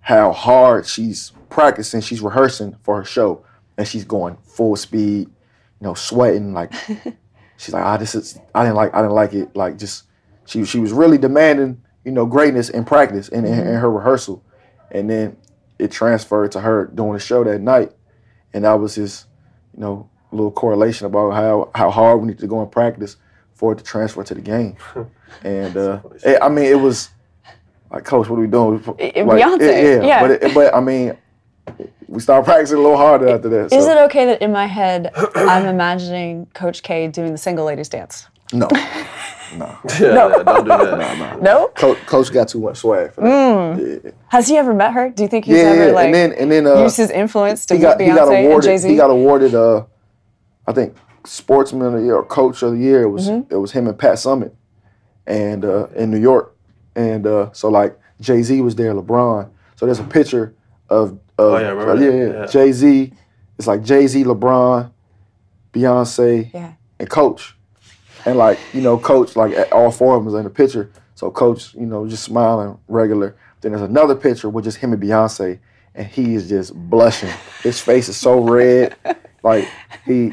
how hard she's practicing she's rehearsing for her show and she's going full speed you know sweating like she's like ah this is i didn't like i didn't like it. Like just she she was really demanding you know greatness in practice and in, in her rehearsal. And then it transferred to her doing the show that night. And that was his you know little correlation about how how hard we need to go in practice for it to transfer to the game and uh it- i mean it was like coach what are we doing Like, Beyonce, yeah. but it, but i mean we started practicing a little harder after that Is so- it okay that in my head I'm imagining Coach K doing the single ladies dance? no Yeah, yeah, don't do that. No? coach, coach got too much swag for that. yeah, Has he ever met her? Do you think he's yeah, ever yeah. like and then and then uh, used his influence to he get got he got Beyonce and Jay awarded Z? he got awarded uh I think sportsman of the year or coach of the year. It was Mm-hmm. it was him and Pat Summitt, and uh, in New York, and uh, so like Jay Z was there, LeBron. So there's a picture of, of Oh, yeah, I yeah, yeah. Yeah. Jay Z. It's like Jay Z, LeBron, Beyonce, Yeah. and Coach, and like you know, Coach like all four of them was in the picture. So Coach, you know, just smiling regular. Then there's another picture with just him and Beyonce, and he is just blushing. His face is so red, like he.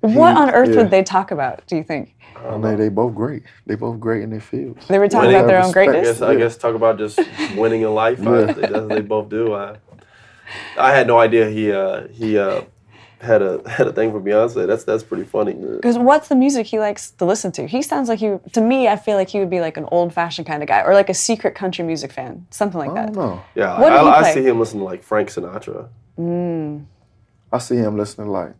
What he- on earth yeah. would they talk about? Do you think I mean, they both great. They both great in their fields. they were talking Winning. about their own Respect. I greatness? guess I guess talk about just winning in life. Yeah. they, they both do. I, I had no idea he uh, he uh, had a had a thing for Beyonce. That's that's pretty funny. Because what's the music he likes to listen to? He sounds like he. To me, I feel like he would be like an old-fashioned kind of guy, or like a secret country music fan, something like I that. don't know. Yeah, What did he I, I see him listening to like Frank Sinatra. I see him listening to like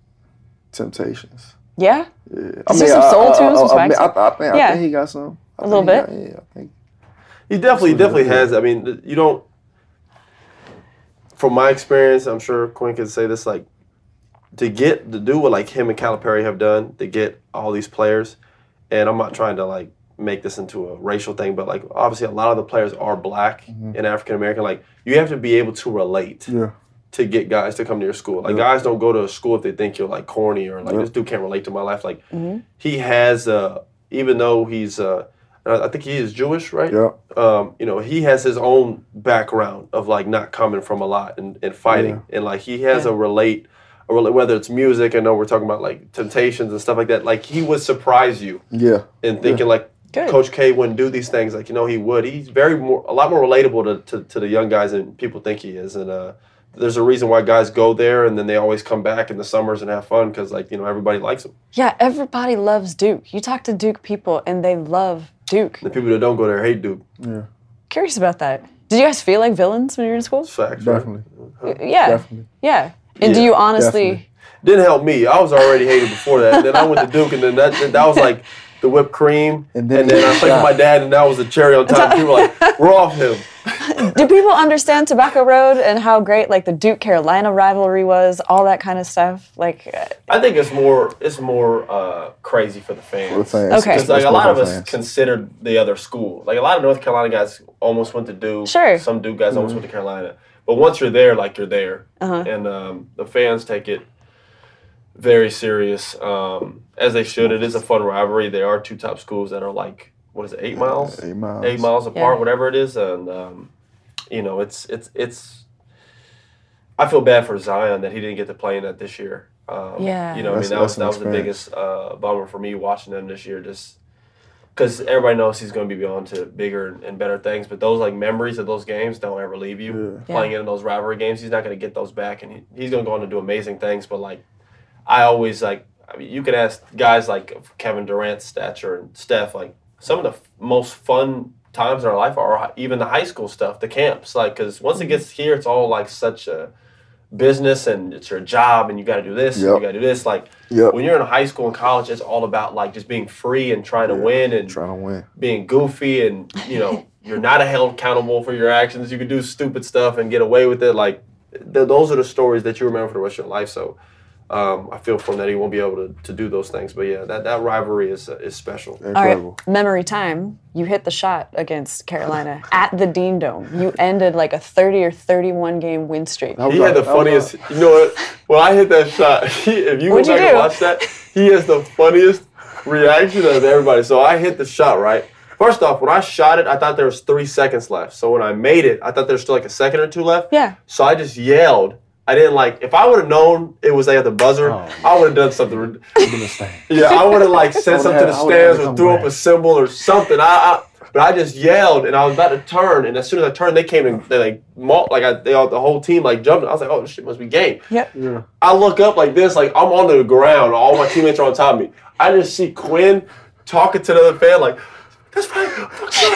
Temptations. Yeah, Yeah. Does he have some soul tunes, some I, swag mean, I, stuff? I, think, I Yeah. think he got some. I A little bit? got- yeah, I think. He definitely definitely has. I mean, you don't. From my experience, I'm sure Quinn can say this. Like, to get to do what like him and Calipari have done, to get all these players, and I'm not trying to like make this into a racial thing, but like obviously a lot of the players are black mm-hmm. and African American. Like, you have to be able to relate Yeah. To get guys to come to your school. Like guys don't go to a school if they think you're like corny or like Yeah. this dude can't relate to my life. Like he has uh even though he's uh I I think he is Jewish, right? Yeah. Um, you know, he has his own background of like not coming from a lot and, and fighting. And like he has a relate or whether it's music, I know we're talking about like temptations and stuff like that. Like he would surprise you Yeah. And thinking like Good. Coach K wouldn't do these things. Like you know he would. He's very more a lot more relatable to, to, to the young guys than people think he is. And uh, there's a reason why guys go there and then they always come back in the summers and have fun because like you know everybody likes them yeah. Everybody loves Duke. You talk to Duke people, and they love Duke. The people that don't go there hate Duke. Yeah. Curious about that. Did you guys feel like villains when you were in school? It's facts. right? Definitely. Yeah, Definitely. yeah. And do you honestly? definitely. Didn't help me. I was already hated before that. And then I went to Duke and then that that was like the whipped cream. And And then then, I played with my dad and that was the cherry on top. People were like, we're off him. Do people understand Tobacco Road and how great like the Duke Carolina rivalry was, all that kind of stuff? Like, uh, I think it's more it's more uh, crazy for the fans. For the fans. Okay. Because like a lot of us fans. considered the other school. Like a lot of North Carolina guys almost went to Duke. Sure. Some Duke guys Mm-hmm. almost went to Carolina. But once you're there, like you're there, Uh-huh. and um, the fans take it very serious, um, as they should. It is a fun rivalry. They are two top schools that are like what is it, eight miles, Eight miles. eight miles apart, Yeah. whatever it is, and um, you know it's it's it's. I feel bad for Zion that he didn't get to play in that this year. Um, Yeah. you know, I mean that was that was the biggest uh, bummer for me watching them this year, just because everybody knows he's going to be on to bigger and, and better things. But those like memories of those games don't ever leave you. Yeah. Playing in those rivalry games, he's not going to get those back, and he, he's going to go on to do amazing things. But like, I always like. I mean, you can ask guys like Kevin Durant's stature and Steph. Like some of the f- most fun times in our life are even the high school stuff, the camps. Like, because once it mm-hmm. gets here, it's all like such a business and it's your job and you got to do this and Yep. you got to do this. Like Yep. when you're in high school and college, it's all about like just being free and trying to win and Trying to win. being goofy and you know you're not held accountable for your actions. You can do stupid stuff and get away with it. Like th- those are the stories that you remember for the rest of your life. So um, I feel for him that he won't be able to, to do those things. But yeah, that, that rivalry is uh, is special. all Incredible. right, memory time. You hit the shot against Carolina at the Dean Dome. You ended like a 30 or 31 game win streak. He had the funniest. You know what? When I hit that shot, he, if you go What'd you back and watch that, he has the funniest reaction of everybody. So I hit the shot right. First off, when I shot it, I thought there was three seconds left. So when I made it, I thought there was still like a second or two left. Yeah. So I just yelled. I didn't like. If I would have known it was at the buzzer, Oh, I would have done something. rid- Understand. Yeah, I would have like sent something would've to the had- I would've had stands or come threw up a symbol or something. I, I but I just yelled and I was about to turn, and as soon as I turned, they came and they like mul- like I, they all, the whole team like jumped. I was like, oh, this shit must be game. Yep. Yeah. I look up like this, like I'm on the ground. All my teammates are on top of me. I just see Quinn talking to the other fan, like, that's fine. Fuck you.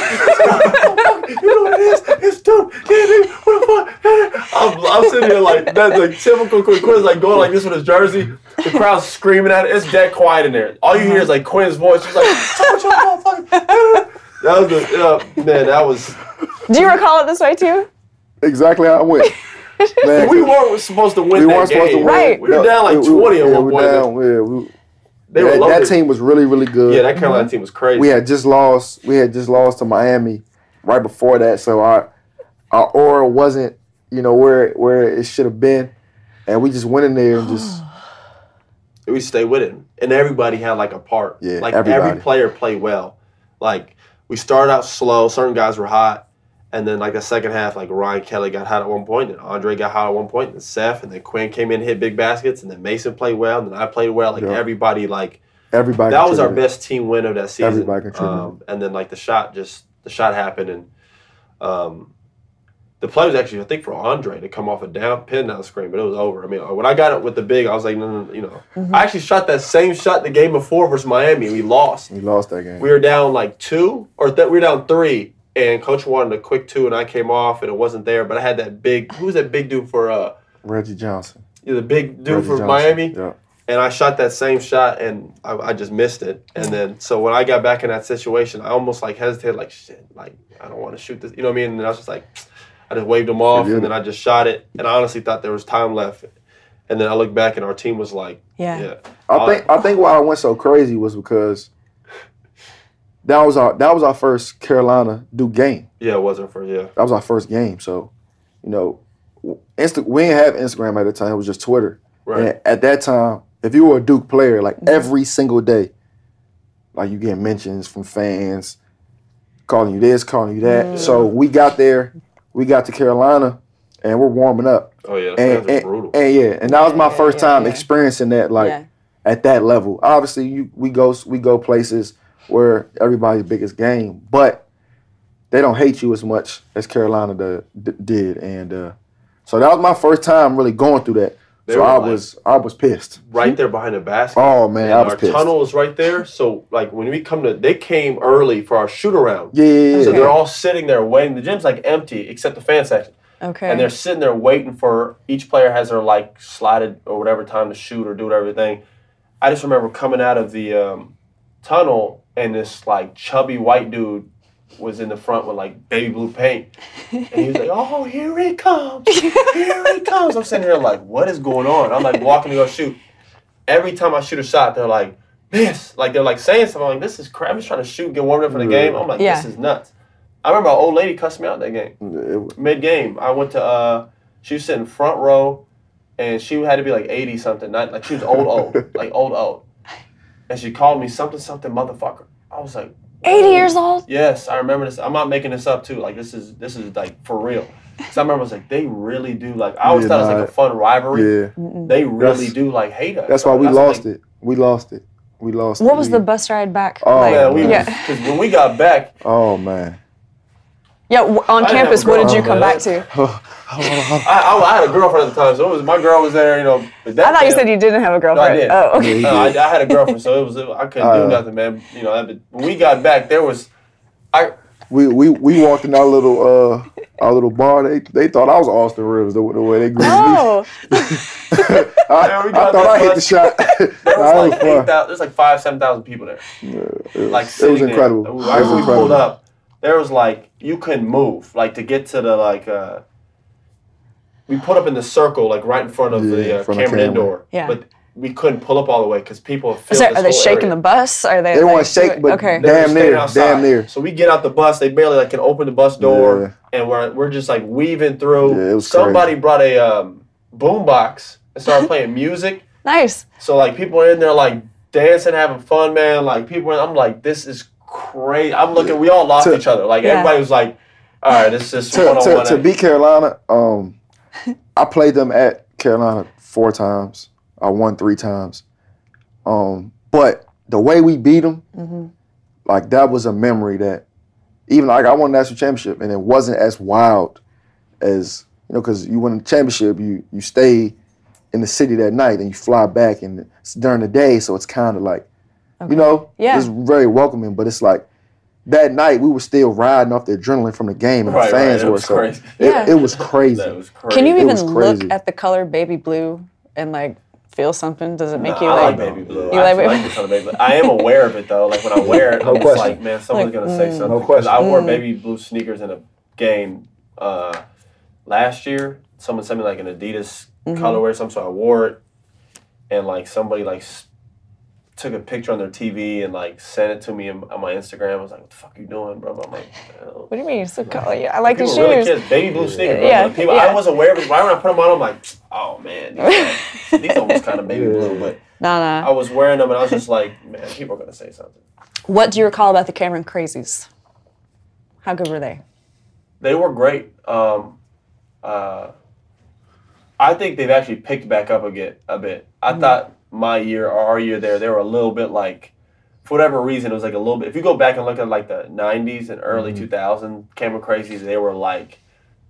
You know what it is? It's dope. Yeah, dude. What the fuck? I'm, I'm sitting here like, that's like typical Quinn. Quinn's like going like this with his jersey. The crowd's screaming at it. It's dead quiet in there. All you hear is like Quinn's voice. She's like, "Shut up, motherfucker." That was the, uh, man, that was, Do you recall it this way too? Exactly how it went. Man, we weren't supposed to win we weren't supposed to win. Right. We were down like We- we- 20 at yeah, one we point. Down, yeah, we, They were that, that team was really, really good. Yeah, that Carolina team was crazy. we had just lost. We had just lost to Miami right before that, so our our aura wasn't, you know, where where it should have been, and we just went in there and just we stayed with it, and everybody had like a part. Yeah, like everybody. every player played well. Like we started out slow. Certain guys were hot, and then like the second half, like Ryan Kelly got hot at one point, and Andre got hot at one point, and Seth, and then Quinn came in, and hit big baskets, and then Mason played well, and then I played well. Like Yeah. everybody, like everybody. that was our best team win of that season. Everybody contributed. Um, and then like the shot, just the shot happened, and um, the play was actually I think for Andre to come off a down pin down screen, but it was over. I mean, when I got it with the big, I was like, no, no, no, you know, I actually shot that same shot the game before versus Miami, and we lost. We lost that game. We were down like two, or th- we were down three, and coach wanted a quick two, and I came off, and it wasn't there. But I had that big. Who was that big dude for? Uh, Reggie Johnson. Yeah, the big dude Reggie for Johnson. Miami Yeah. and I shot that same shot and I, I just missed it. And then so when I got back in that situation, I almost like hesitated, like shit, like I don't want to shoot this. You know what I mean? And I was just like, I just waved them off, and then. I just shot it. And I honestly thought there was time left. And then I looked back and our team was like, Yeah. yeah, I think I think why I went so crazy was because that was our that was our first Carolina Duke game. yeah, it wasn't for yeah, That was our first game. So, you know, Insta- we didn't have Instagram at the time. It was just Twitter. right, And at that time, if you were a Duke player, like mm-hmm. every single day, like you get mentions from fans calling you this, calling you that. Mm. So we got there, we got to Carolina, and we're warming up. oh yeah, the And, and, brutal. and yeah, and that was my Yeah, first yeah, time yeah. experiencing that, like yeah. at that level. Obviously, you we go we go places where everybody's biggest game, but they don't hate you as much as Carolina the, d- did, and uh, so that was my first time really going through that. They so I like- was I was pissed. right there behind the basket. Oh man, and I was our pissed. tunnel is right there. So like when we come to, they came early for our shoot around. Yeah, yeah, yeah. So Okay. they're all sitting there waiting. The gym's like empty except the fan section. Okay. and they're sitting there waiting for each player has their like slotted or whatever time to shoot or do everything. I just remember coming out of the um, tunnel and this like chubby white dude was in the front with like baby blue paint, and he was like, "Oh, here he comes, here he comes." I'm sitting here like, "What is going on?" I'm like walking to go shoot. Every time I shoot a shot, they're like, "This," like they're like saying something. I'm like, "This is crap." I'm just trying to shoot, get warmed up for the game. I'm like, Yeah. "This is nuts." I remember an old lady cussed me out that game mid game. I went to uh she was sitting front row and she had to be like 80 something, not like she was old old, like old old. And she called me something something motherfucker. I was like 80 years old? Yes, I remember this. I'm not making this up too. Like this is this is like for real. Cause I remember I was like, they really do like I always Yeah, thought it was like a fun rivalry. yeah, They really That's- do like hate us. that's why bro. we lost like- it. We lost it. We lost. What it. was We- the bus ride back? Oh, like? Yeah, we yeah. because when we got back, Oh man. Yeah, on I campus, what did you come back to? I, I, I had a girlfriend at the time, so it was my girl was there. You know, that I thought you said you didn't have a girlfriend. I did. Oh, Yeah, okay. he No, I. I had a girlfriend, so it was I couldn't Uh, do nothing, man. You know, that- when we got back, there was, I We, we we walked in our little uh our little bar. They they thought I was Austin Rivers the, the way they greeted Oh, me. I, I thought that I hit the shot. there was it like fun. eight thousand. There's like five, seven thousand people there. It was, Like it sitting was incredible. There. It Right was when we pulled up, there was like you couldn't move. Like to get to the like, uh we put up in the circle, like right in front of Yeah, the in uh, front of Cameron Cameron. Indoor. Yeah. But we couldn't pull up all the way because people. Is filled there- this are they shaking area. the bus? Are they? They like, weren't shake, but okay. Damn near, outside. damn near. So we get out the bus. They barely like can open the bus door, and we're we're just like weaving through. Yeah, it was Somebody brought a um, boom box and started playing music. Nice. So like people are in there like dancing, having fun, man. Like people, are, I'm like, this is crazy. I'm looking. We all lost To- each other. Like Yeah. everybody was like, all right, this is to, one on to, one. to beat Carolina, um, I played them at Carolina four times. I won three times. Um, but the way we beat them, Mm-hmm. like that was a memory that even like I won a national championship and it wasn't as wild as you know because you win a championship, you you stay in the city that night and you fly back and it's during the day, so it's kind of like you know Yeah. it's very welcoming, but it's like. That night, we were still riding off the adrenaline from the game, and Right, the fans it were so. crazy. It, Yeah. it was crazy. that was crazy. Can you even look at the color baby blue and like feel something? Does it make Nah, you I like? like baby blue. You I like like the color baby blue. I am aware of it though. Like when I wear it, No I'm question. like, man, someone's Like, gonna say mm. something. No Because I wore Mm. baby blue sneakers in a game uh, last year. Someone sent me like an Adidas Mm-hmm. colorway or something, so I wore it, and like somebody like s- took a picture on their TV and like sent it to me on, on my Instagram. I was like, "What the fuck are you doing, bro?" I'm like, "Oh." What do you mean? It's so color. Yeah, I like People these really shoes. kids, baby blue sneakers. Bro. Yeah, Like, people, yeah. I wasn't aware of it. Right when I put them on, I'm like, oh man, these, these almost kind of baby Yeah. blue. But Nah, I was wearing them and I was just like, man, people are gonna say something. What do you recall about the Cameron Crazies? How good were they? They were great. Um, uh, I think they've actually picked back up a bit. A bit. I thought my year or our year there, they were a little bit like, for whatever reason, it was like a little bit. If you go back and look at like the '90s and early mm-hmm. 2000 Cameron Crazies, they were like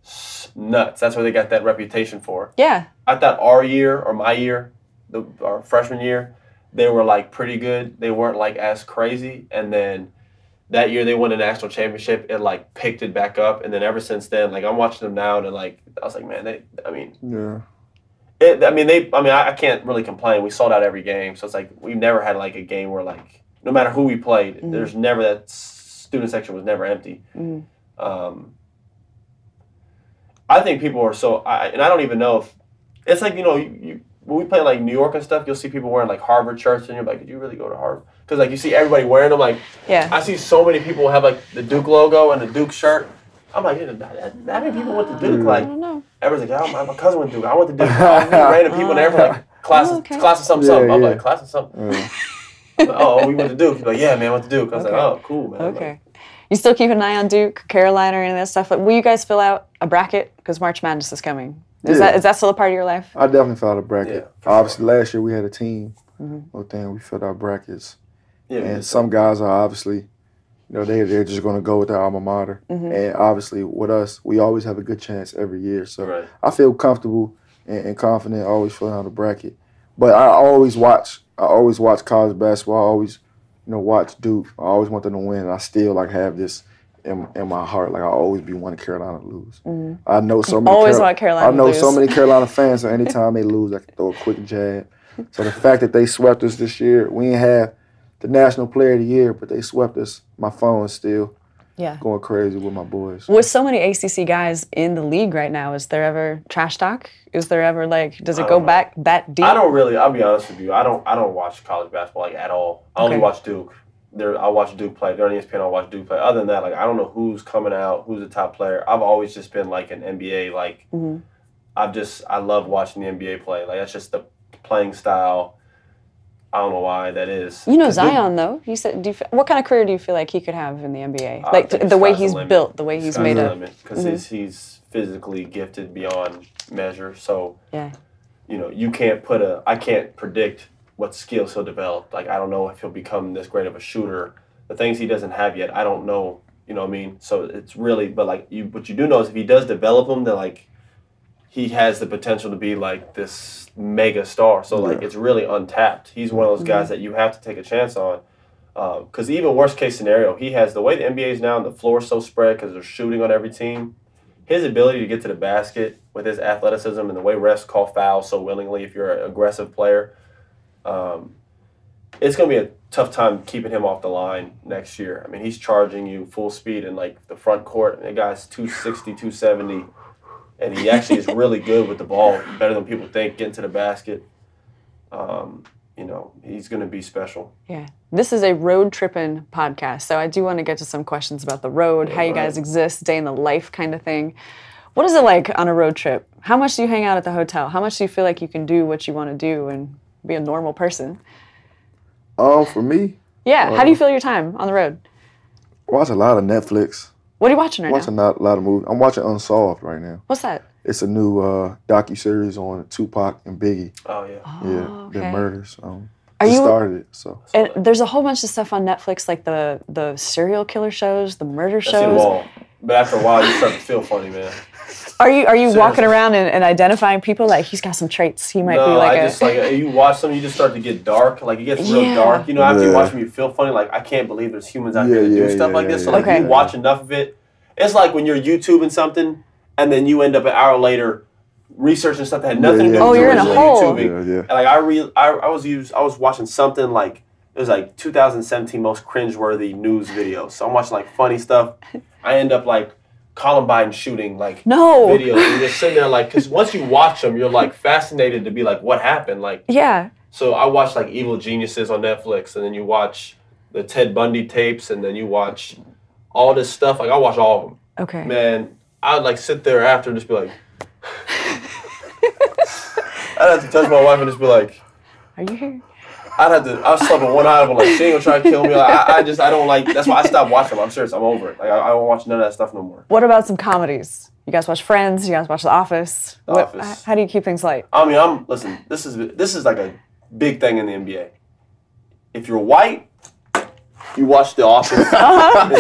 s- nuts. That's where they got that reputation for. Yeah. I thought our year or my year, the our freshman year, they were like pretty good. They weren't like as crazy. And then that year they won a national championship. It like picked it back up. And then ever since then, like I'm watching them now, and like I was like, man, they. I mean, Yeah. It, I mean they. I mean I, I can't really complain. We sold out every game, so it's like we've never had like a game where like no matter who we played, there's never that student section was never empty. Mhm. Um, I think people are so, I, and I don't even know if it's like you know you, you when we play like New York and stuff, you'll see people wearing like Harvard shirts, and you're like, did you really go to Harvard? Because like you see everybody wearing them. Like Yeah. I see so many people have like the Duke logo and the Duke shirt. I'm like, that, that, that many people went to Duke. Like I don't know. everyone's like, oh, my, my cousin went to Duke. I went to Duke. I random people, and they're like, class, Oh, okay. class of something, Yeah, something. I'm yeah. like, class of something. Yeah. I'm like, oh, we went to Duke. He's like, yeah, man, I went to Duke. I was Okay. like, oh, cool, man. Okay. You still keep an eye on Duke, Carolina, or any of that stuff? Like, will you guys fill out a bracket because March Madness is coming? Is Yeah. that is that still a part of your life? I definitely filled out a bracket. Yeah, for obviously, last year we had a team. Mm-hmm. Oh, damn, we filled out brackets. Yeah, And some guys are obviously, you know, they they're just going to go with their alma mater. Mm-hmm. And obviously, with us, we always have a good chance every year. So Right. I feel comfortable and, and confident always filling out the bracket. But I always watch. I always watch college basketball. I always, you know, watch Duke. I always want them to win. And I still like have this in, in my heart. Like I always be wanting Carolina to lose. I know so many. Mm-hmm. Want Carolina I to know so many Carolina fans. So anytime they lose, I can throw a quick jab. So the fact that they swept us this year, we didn't have the national player of the year, but they swept us. My phone still Yeah. going crazy with my boys. With so many ACC guys in the league right now, is there ever trash talk? Is there ever like, does it go know. back that deep? I don't really. I'll be honest with you. I don't. I don't watch college basketball like at all. I only watch Duke. There, I watch Duke play. They're on E ESPN. I watch Duke play. Other than that, like I don't know who's coming out, who's the top player. I've always just been like an NBA. Like Mhm. I've just I love watching the NBA play. Like that's just the playing style. I don't know why that is. You know Zion though. You said, do you, what kind of career do you feel like he could have in the NBA? I like the, the way sky's the he's built, the way he's Sky's made limit because mm-hmm. he's, he's physically gifted beyond measure. So yeah. you know, you can't put a, I can't predict what skills he'll develop. Like, I don't know if he'll become this great of a shooter. The things he doesn't have yet, I don't know. You know what I mean? So it's really, but like, you, what you do know is if he does develop them, then like, he has the potential to be like this mega star. So like, Yeah. it's really untapped. He's one of those guys that you have to take a chance on. Because even worst case scenario, he has the way the NBA is now, and the floor is so spread because they're shooting on every team his ability to get to the basket with his athleticism and the way refs call fouls so willingly if you're an aggressive player, um, it's going to be a tough time keeping him off the line next year. I mean, he's charging you full speed in like the front court. And the guy's 260, 270, and he actually is really good with the ball, better than people think, getting to the basket. Um, you know, he's going to be special. Yeah. This is a Road Trippin' podcast. So I do want to get to some questions about the road, how you guys exist, day in the life kind of thing. What is it like on a road trip? How much do you hang out at the hotel? How much do you feel like you can do what you want to do and be a normal person? Um, for me, Yeah. how do you feel your time on the road? Watch a lot of Netflix. What are you watching right now? Watching now? a lot, lot of movies. I'm watching Unsolved right now. What's that? It's a new uh, docu series on Tupac and Biggie. Oh, yeah. yeah, okay. their murders. Um, Are just you- started it, so And there's a whole bunch of stuff on Netflix, like the the serial killer shows, the murder I've them shows. all. But after a while, you start to feel funny, man. Are you are you walking around and, and identifying people like he's got some traits? He might be No, like I a just like you watch them, you just start to get dark. Like it gets real Yeah. dark. You know, after you Yeah. watch them, you feel funny. Like I can't believe there's humans out Yeah, here that do yeah, stuff yeah, like yeah, this. So like Okay. you watch enough of it, it's like when you're YouTubing something, and then you end up an hour later researching stuff that had nothing to do yeah. with Oh, you you're in a originally hole. Yeah, yeah. And like I re- I, I was used, I was watching something like it was like 2017 most cringeworthy news videos. So I'm watching like funny stuff. I end up like Columbine shooting like No. videos. And you're just sitting there like, because once you watch them, you're like fascinated to be like, what happened? Like, yeah. so I watched like Evil Geniuses on Netflix, and then you watch the Ted Bundy tapes, and then you watch all this stuff. Like I watch all of them. Okay. Man, I'd like sit there after and just be like, I'd have to touch my wife and just be like, Are you here? I'd have to. I was slept with one eye open, like she ain't gonna try to kill me. Like, I, I just, I don't like. That's why I stopped watching them. I'm serious. I'm over it. Like I, I don't watch none of that stuff no more. What about some comedies? You guys watch Friends? You guys watch The Office? The What- Office. How do you keep things light? I mean, I'm listen. This is this is like a big thing in the NBA. If you're white, you watch The Office. Uh-huh. Time.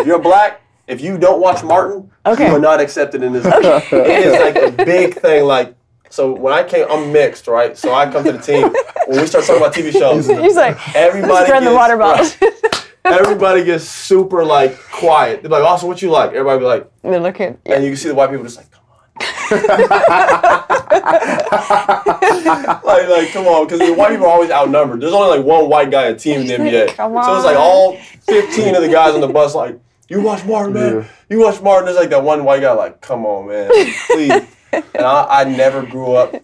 if you're black, if you don't watch Martin, Okay. you are not accepted in this. It is like a big thing. Like so, when I came, I'm mixed, right? So I come to the team when we start talking about TV shows. He's like, Everybody spread the water bottle. right. Everybody gets super like quiet. They're like, "Also, what you like?" Everybody be like, They're looking. and you can see the white people just like, "Come on." like, like, come on, because the white people are always outnumbered. There's only like one white guy a team in the NBA. Come So it's like all 15 of the guys on the bus, like, you watch Martin, man. Yeah. You watch Martin. There's like that one white guy, like, come on, man, please. and I, I never grew up.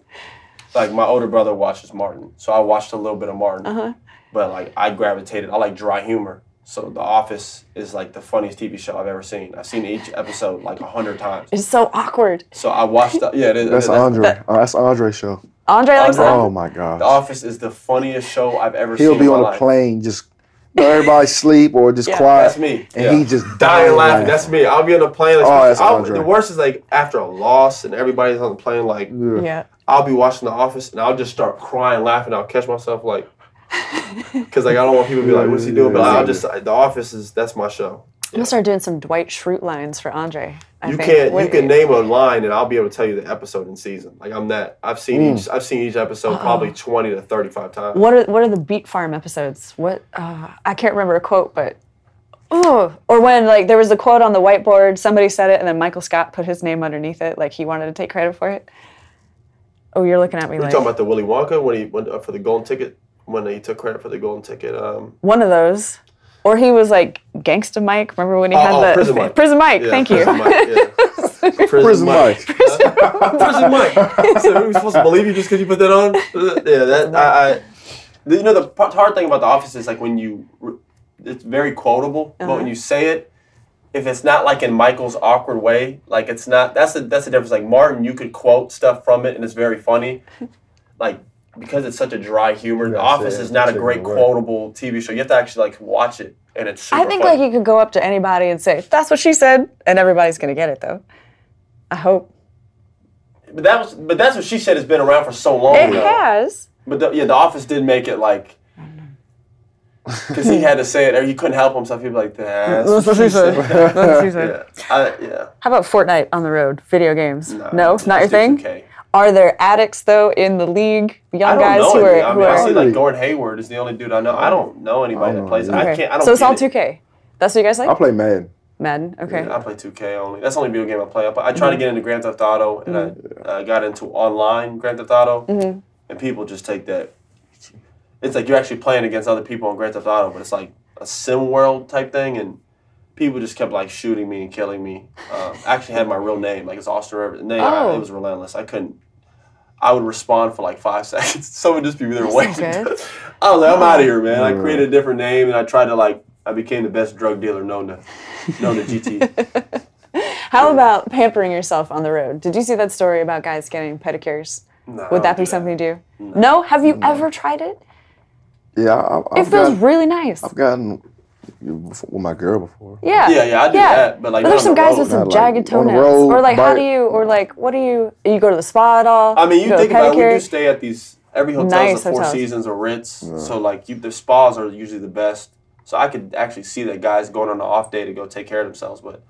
Like my older brother watches Martin, so I watched a little bit of Martin. Uh-huh. But like I gravitated. I like dry humor. So The Office is like the funniest TV show I've ever seen. I've seen each episode like a hundred times. It's so awkward. So I watched. The, yeah, it is. That's that's- Andre. Uh, that's Andre's show. Andre likes Andre- that. Oh my god. The. Office is the funniest show I've ever seen. He'll seen. be in my on a life. plane, just you know, everybody sleep or just Yeah. quiet. That's me. And yeah. he just dying laughing. laughing. That's me. I'll be on the plane. Like, Oh, that's I'll- Andre. the worst is like after a loss and everybody's on the plane. Like Yeah. Yeah. I'll be watching The Office and I'll just start crying, laughing. I'll catch myself like, because like I don't want people to be like, "What's he doing?" But I'll just The Office is that's my show. I'm gonna start doing some Dwight Schrute lines for Andre. I You think. can't. You can name a line, and I'll be able to tell you the episode and season. Like I'm that. I've seen each. I've seen each episode probably twenty to thirty-five times. What are what are the Beet Farm episodes? What uh, I can't remember a quote, but oh, or when like there was a quote on the whiteboard, somebody said it, and then Michael Scott put his name underneath it, like he wanted to take credit for it. Oh, you're looking at me You like talking about the Willy Wonka when he went up for the golden ticket? When he took credit for the golden ticket? Um, one of those, Or he was like Gangsta Mike. Remember when he Oh, had oh, the Prison Mike. Prison Mike? Yeah, Thank you. Prison Mike, yeah. Prison, Prison Mike. Prison Mike. So are we supposed to believe you just because you put that on? Uh, Yeah, that I, I. You know the hard thing about The Office is like when you, it's very quotable, but Uh-huh. when you say it, if it's not like in Michael's awkward way, like it's not. That's the that's the difference. Like Martin, you could quote stuff from it and it's very funny, like because it's such a dry humor. The Office yeah, is not a great quotable TV show. You have to actually like watch it, and it's. Super I think funny. like you could go up to anybody and say, "That's what she said," and everybody's gonna get it though. I hope But that was, but that's what she said. Has been around for so long. it though. has. But the, yeah, The Office did make it like. Because he had to say it, or he couldn't help himself. He'd be like, "That's what she said." That's what she said. Yeah, I, yeah. How about Fortnite on the road? Video games? No, let's not your thing. 2K. Are there addicts though in the league? Young don't guys know who any. are I who mean, I are. see like Gordon Hayward is the only dude I know. I don't know anybody I that plays. know I can't. I don't. so it's all it. 2K. That's what you guys like. I play Madden. Madden. Okay. Yeah, I play 2K only. That's the only video game I play. I, play, I tried to get into Grand Theft Auto, and I uh, got into online Grand Theft Auto, and people just take that. It's like you're actually playing against other people on Grand Theft Auto, but it's like a sim world type thing, and people just kept like shooting me and killing me. Um, I actually had my real name, like it's Austin Rivers, and they, Oh. it was relentless. I couldn't. I would respond for like five seconds. Someone would just be there That's waiting. I was like, I'm out of here, man. I created a different name, and I tried to like. I became the best drug dealer known to known to GT. How about pampering yourself on the road? Did you see that story about guys getting pedicures? No, Would that be do something you do? No. Have you ever tried it? Yeah, I, It I've, feels got, really nice. I've gotten with my girl before. Yeah. Yeah, yeah, I do that, but, like, there's some the guys road. with some Not, jagged on the toenails. road, Or like, how do you? Or like, what do you? You go to the spa at all? I mean, you go to think about it, we pedicure? do stay at these every hotel's Nice a Four hotels. Seasons or Ritz, so like you, the spas are usually the best. So I could actually see that guys going on an off day to go take care of themselves, but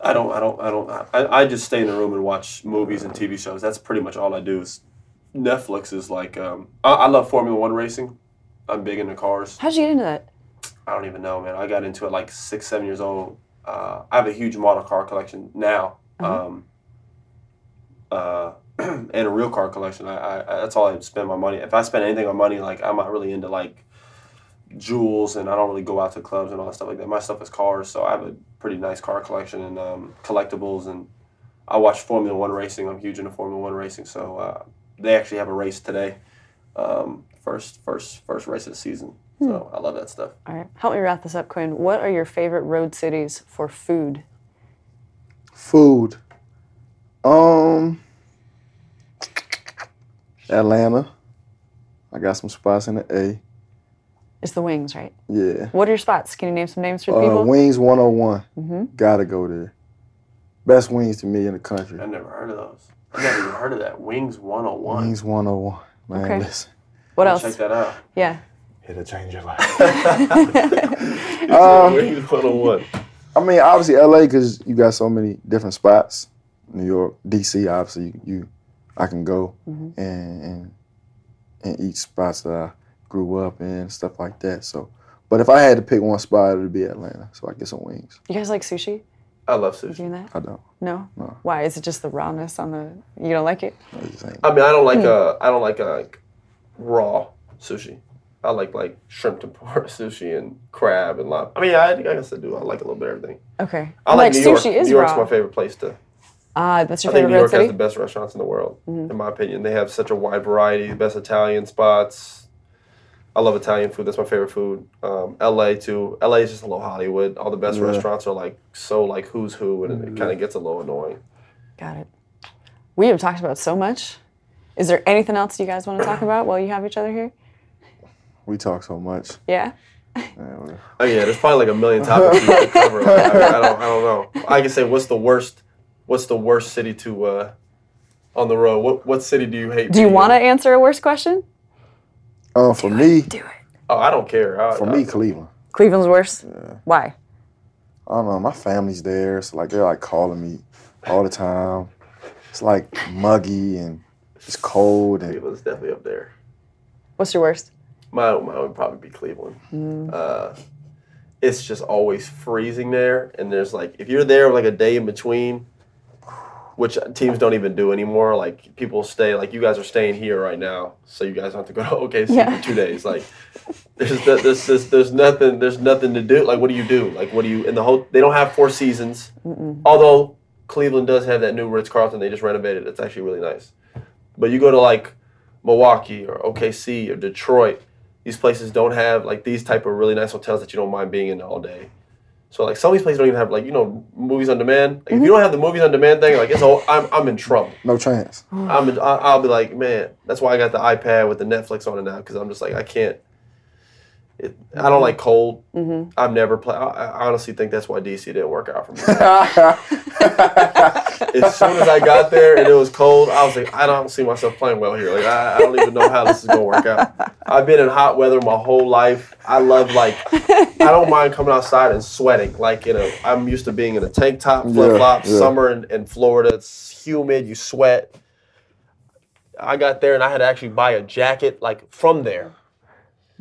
I don't, I don't, I don't. I, I just stay in the room and watch movies and TV shows. That's pretty much all I do. Is Netflix is like um, I, I love Formula One racing. I'm big into cars. How'd you get into that? I don't even know, man. I got into it like six, seven years old. Uh, I have a huge model car collection now, um, uh, and a real car collection. I, I, I that's all I spend my money. If I spend anything on money, like I'm not really into like jewels, and I don't really go out to clubs and all that stuff like that. My stuff is cars, so I have a pretty nice car collection and um, collectibles. And I watch Formula One racing. I'm huge into Formula One racing, so uh, they actually have a race today. Um, first, first, first race of the season. So I love that stuff. All right, help me wrap this up, Quinn. What are your favorite road cities for food? Food. Um, Atlanta. I got some spots in the A. It's the wings, right? Yeah. What are your spots? Can you name some names for the Uh, people? Wings 101. Mm-hmm. Gotta go there. Best wings to me in the country. I never heard of those. I never even heard of that. Wings 101. Wings 101. Man, Okay. listen. What I'll else? Check that out. Yeah. It'll change your life. Wings 101. I mean, obviously LA because you got so many different spots. New York, DC, obviously you, you I can go Mm-hmm. and, and and eat spots that I grew up in, stuff like that. So, but if I had to pick one spot, it would be Atlanta. So I get some wings. You guys like sushi? I love sushi. Doing that? I don't. No. No. Why? Is it just the rawness on the? You don't like it? I just ain't. I mean, I don't like uh, I don't like uh, like raw sushi. I like like shrimp tempura sushi and crab and lobster. I mean, I, I guess I do. I like a little bit of everything. Okay. I like, like New York. sushi is New York's raw. my favorite place to. Ah, that's your I think favorite New road York has the best restaurants in the world, in my opinion. They have such a wide variety, the best Italian spots. I love Italian food. That's my favorite food. Um, LA too. LA is just a little Hollywood. All the best Yeah. restaurants are like so like who's who, and it kind of gets a little annoying. Got it. We have talked about so much. Is there anything else you guys want to talk about while you have each other here? We talk so much. Yeah. Yeah, Oh yeah, there's probably like a million topics we could cover. Like, I, I don't, I don't know. I can say what's the worst, what's the worst city to uh, on the road? What what city do you hate? Do you want to answer a worse question? Um, for me, Do it. Oh, I don't care. I, for I, me, Cleveland. Cleveland's worse. Why? I don't know. My family's there, so like they're like calling me all the time. It's like muggy and it's cold and Cleveland's definitely up there. What's your worst? Mine, mine would probably be Cleveland. Mm. Uh, it's just always freezing there, and there's like if you're there like a day in between, which teams don't even do anymore. Like people stay, like you guys are staying here right now, so you guys don't have to go to OKC Yeah. for two days. Like there's, there's, there's, there's nothing there's nothing to do. Like what do you do? Like what do you in the whole? They don't have four seasons. Although Cleveland does have that new Ritz Carlton, they just renovated. It's actually really nice. But you go to like Milwaukee or OKC or Detroit, these places don't have like these type of really nice hotels that you don't mind being in all day. So like some of these places don't even have like you know movies on demand. Like, If you mm-hmm. don't have the movies on demand thing, like it's all I'm I'm in trouble. No chance. I'm in, I- I'll be like man, that's why I got the iPad with the Netflix on it now because I'm just like I can't. It, I don't mm-hmm. like cold. Mm-hmm. I've never played. I, I honestly think that's why DC didn't work out for me. as soon as I got there and it was cold, I was like, I don't see myself playing well here. Like I, I don't even know how this is gonna work out. I've been in hot weather my whole life. I love like I don't mind coming outside and sweating. Like you know, I'm used to being in a tank top, flip flops. yeah. Summer in, in Florida, it's humid. You sweat. I got there and I had to actually buy a jacket like from there.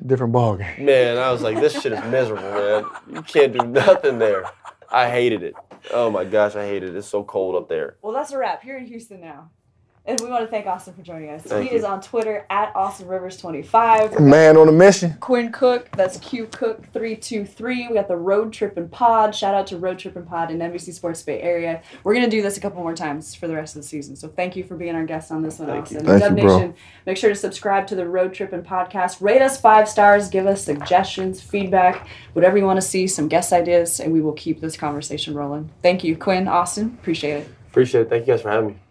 Different ball game. Man, I was like, this shit is miserable, man. You can't do nothing there. I hated it. Oh my gosh, I hate it. It's so cold up there. Well, that's a wrap. Here in Houston now. And we want to thank Austin for joining us. Thank he you. is on Twitter at Austin Rivers 25. Man on a mission. Quinn Cook, that's Q Cook 323. We got the Road Trippin' Pod. Shout out to Road Trippin' Pod in NBC Sports Bay Area. We're going to do this a couple more times for the rest of the season. So thank you for being our guest on this one, Thank you. Austin. Thank Dub you, bro. Nation, make sure to subscribe to the Road Trippin' Podcast. Rate us five stars. Give us suggestions, feedback, whatever you want to see, some guest ideas, and we will keep this conversation rolling. Thank you, Quinn, Austin. Appreciate it. Appreciate it. Thank you guys for having me.